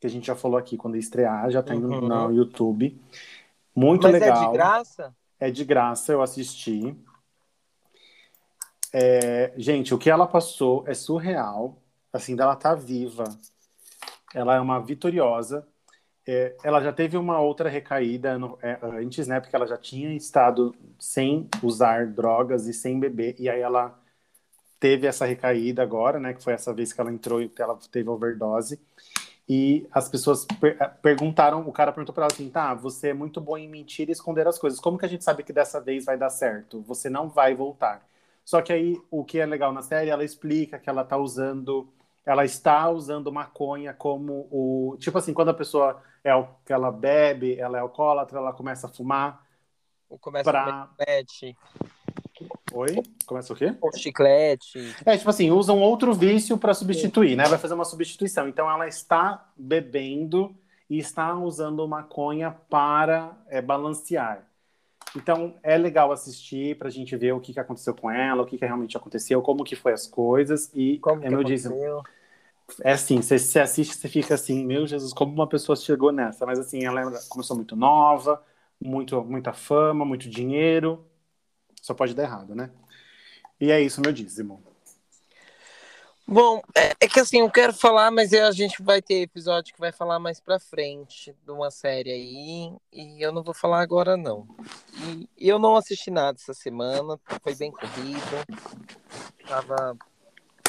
que a gente já falou aqui quando estrear, já tem Uhum. no YouTube. Muito Mas legal. é de graça? É de graça, eu assisti. É, gente, o que ela passou é surreal. Assim, dela tá viva. Ela é uma vitoriosa. É, ela já teve uma outra recaída no- é, antes, né? Porque ela já tinha estado sem usar drogas e sem beber. E aí ela teve essa recaída agora, né? Que foi essa vez que ela entrou e ela teve overdose. E as pessoas per- eh, perguntaram, o cara perguntou pra ela assim, tá, você é muito bom em mentir e esconder as coisas. Como que a gente sabe que dessa vez vai dar certo? Você não vai voltar. Só que aí, o que é legal na série, ela explica que ela tá usando, ela está usando maconha como o, tipo assim, quando a pessoa é o que ela bebe, ela é alcoólatra, ela começa a fumar Ou começa pra com mete? Oi? Começa o quê? O chiclete. É, tipo assim, usam outro vício para substituir, né? Vai fazer uma substituição. Então ela está bebendo e está usando maconha para é, balancear. Então é legal assistir para a gente ver o que, que aconteceu com ela, o que, que realmente aconteceu, como que foi as coisas e Como é que aconteceu? É assim, você, você assiste, você fica assim, meu Jesus, como uma pessoa chegou nessa? Mas assim, ela era- começou muito nova, muito, muita fama, muito dinheiro. Só pode dar errado, né? E é isso, meu dízimo. Bom, é, é que assim, eu quero falar, mas a gente vai ter episódio que vai falar mais pra frente de uma série aí, e eu não vou falar agora, não. E eu não assisti nada essa semana, foi bem corrido, tava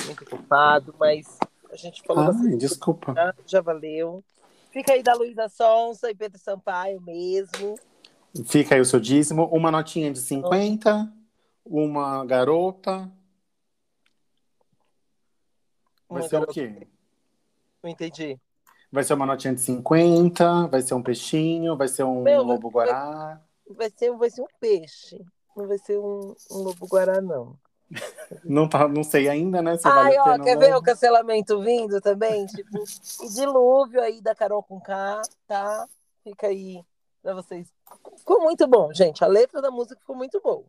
muito ocupado, mas a gente falou bastante Ai, desculpa. já, já valeu. Fica aí da Luísa Sonsa e Pedro Sampaio mesmo. Fica aí o seu dízimo. Uma notinha de 50, uma garota. Vai Uma ser o garota- quê? Não entendi. Vai ser uma notinha de 50, vai ser um peixinho, vai ser um Meu, lobo guará. Vai ser, vai ser um peixe. Não vai ser um, um lobo guará, não. Não, tá, não sei ainda, né? Se Ai, vale ó, pena quer ou ver não. o cancelamento vindo também? Tipo, o dilúvio aí da Carol com K, tá? Fica aí pra vocês. Ficou muito bom, gente. A letra da música ficou muito boa.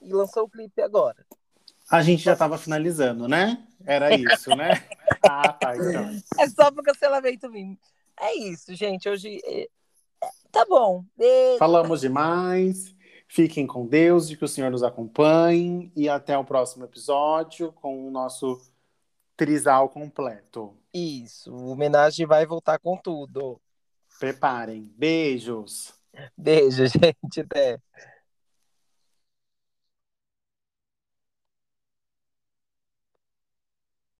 E lançou o clipe agora. A gente já estava finalizando, né? Era isso, né? Ah, tá, então. É só pro cancelamento vir. É isso, gente. Hoje. é, Tá bom. Beijo. Falamos demais. Fiquem com Deus e que o Senhor nos acompanhe. E até o próximo episódio com o nosso trisal completo. Isso. O homenagem vai voltar com tudo. Preparem. Beijos. Beijo, gente. Até.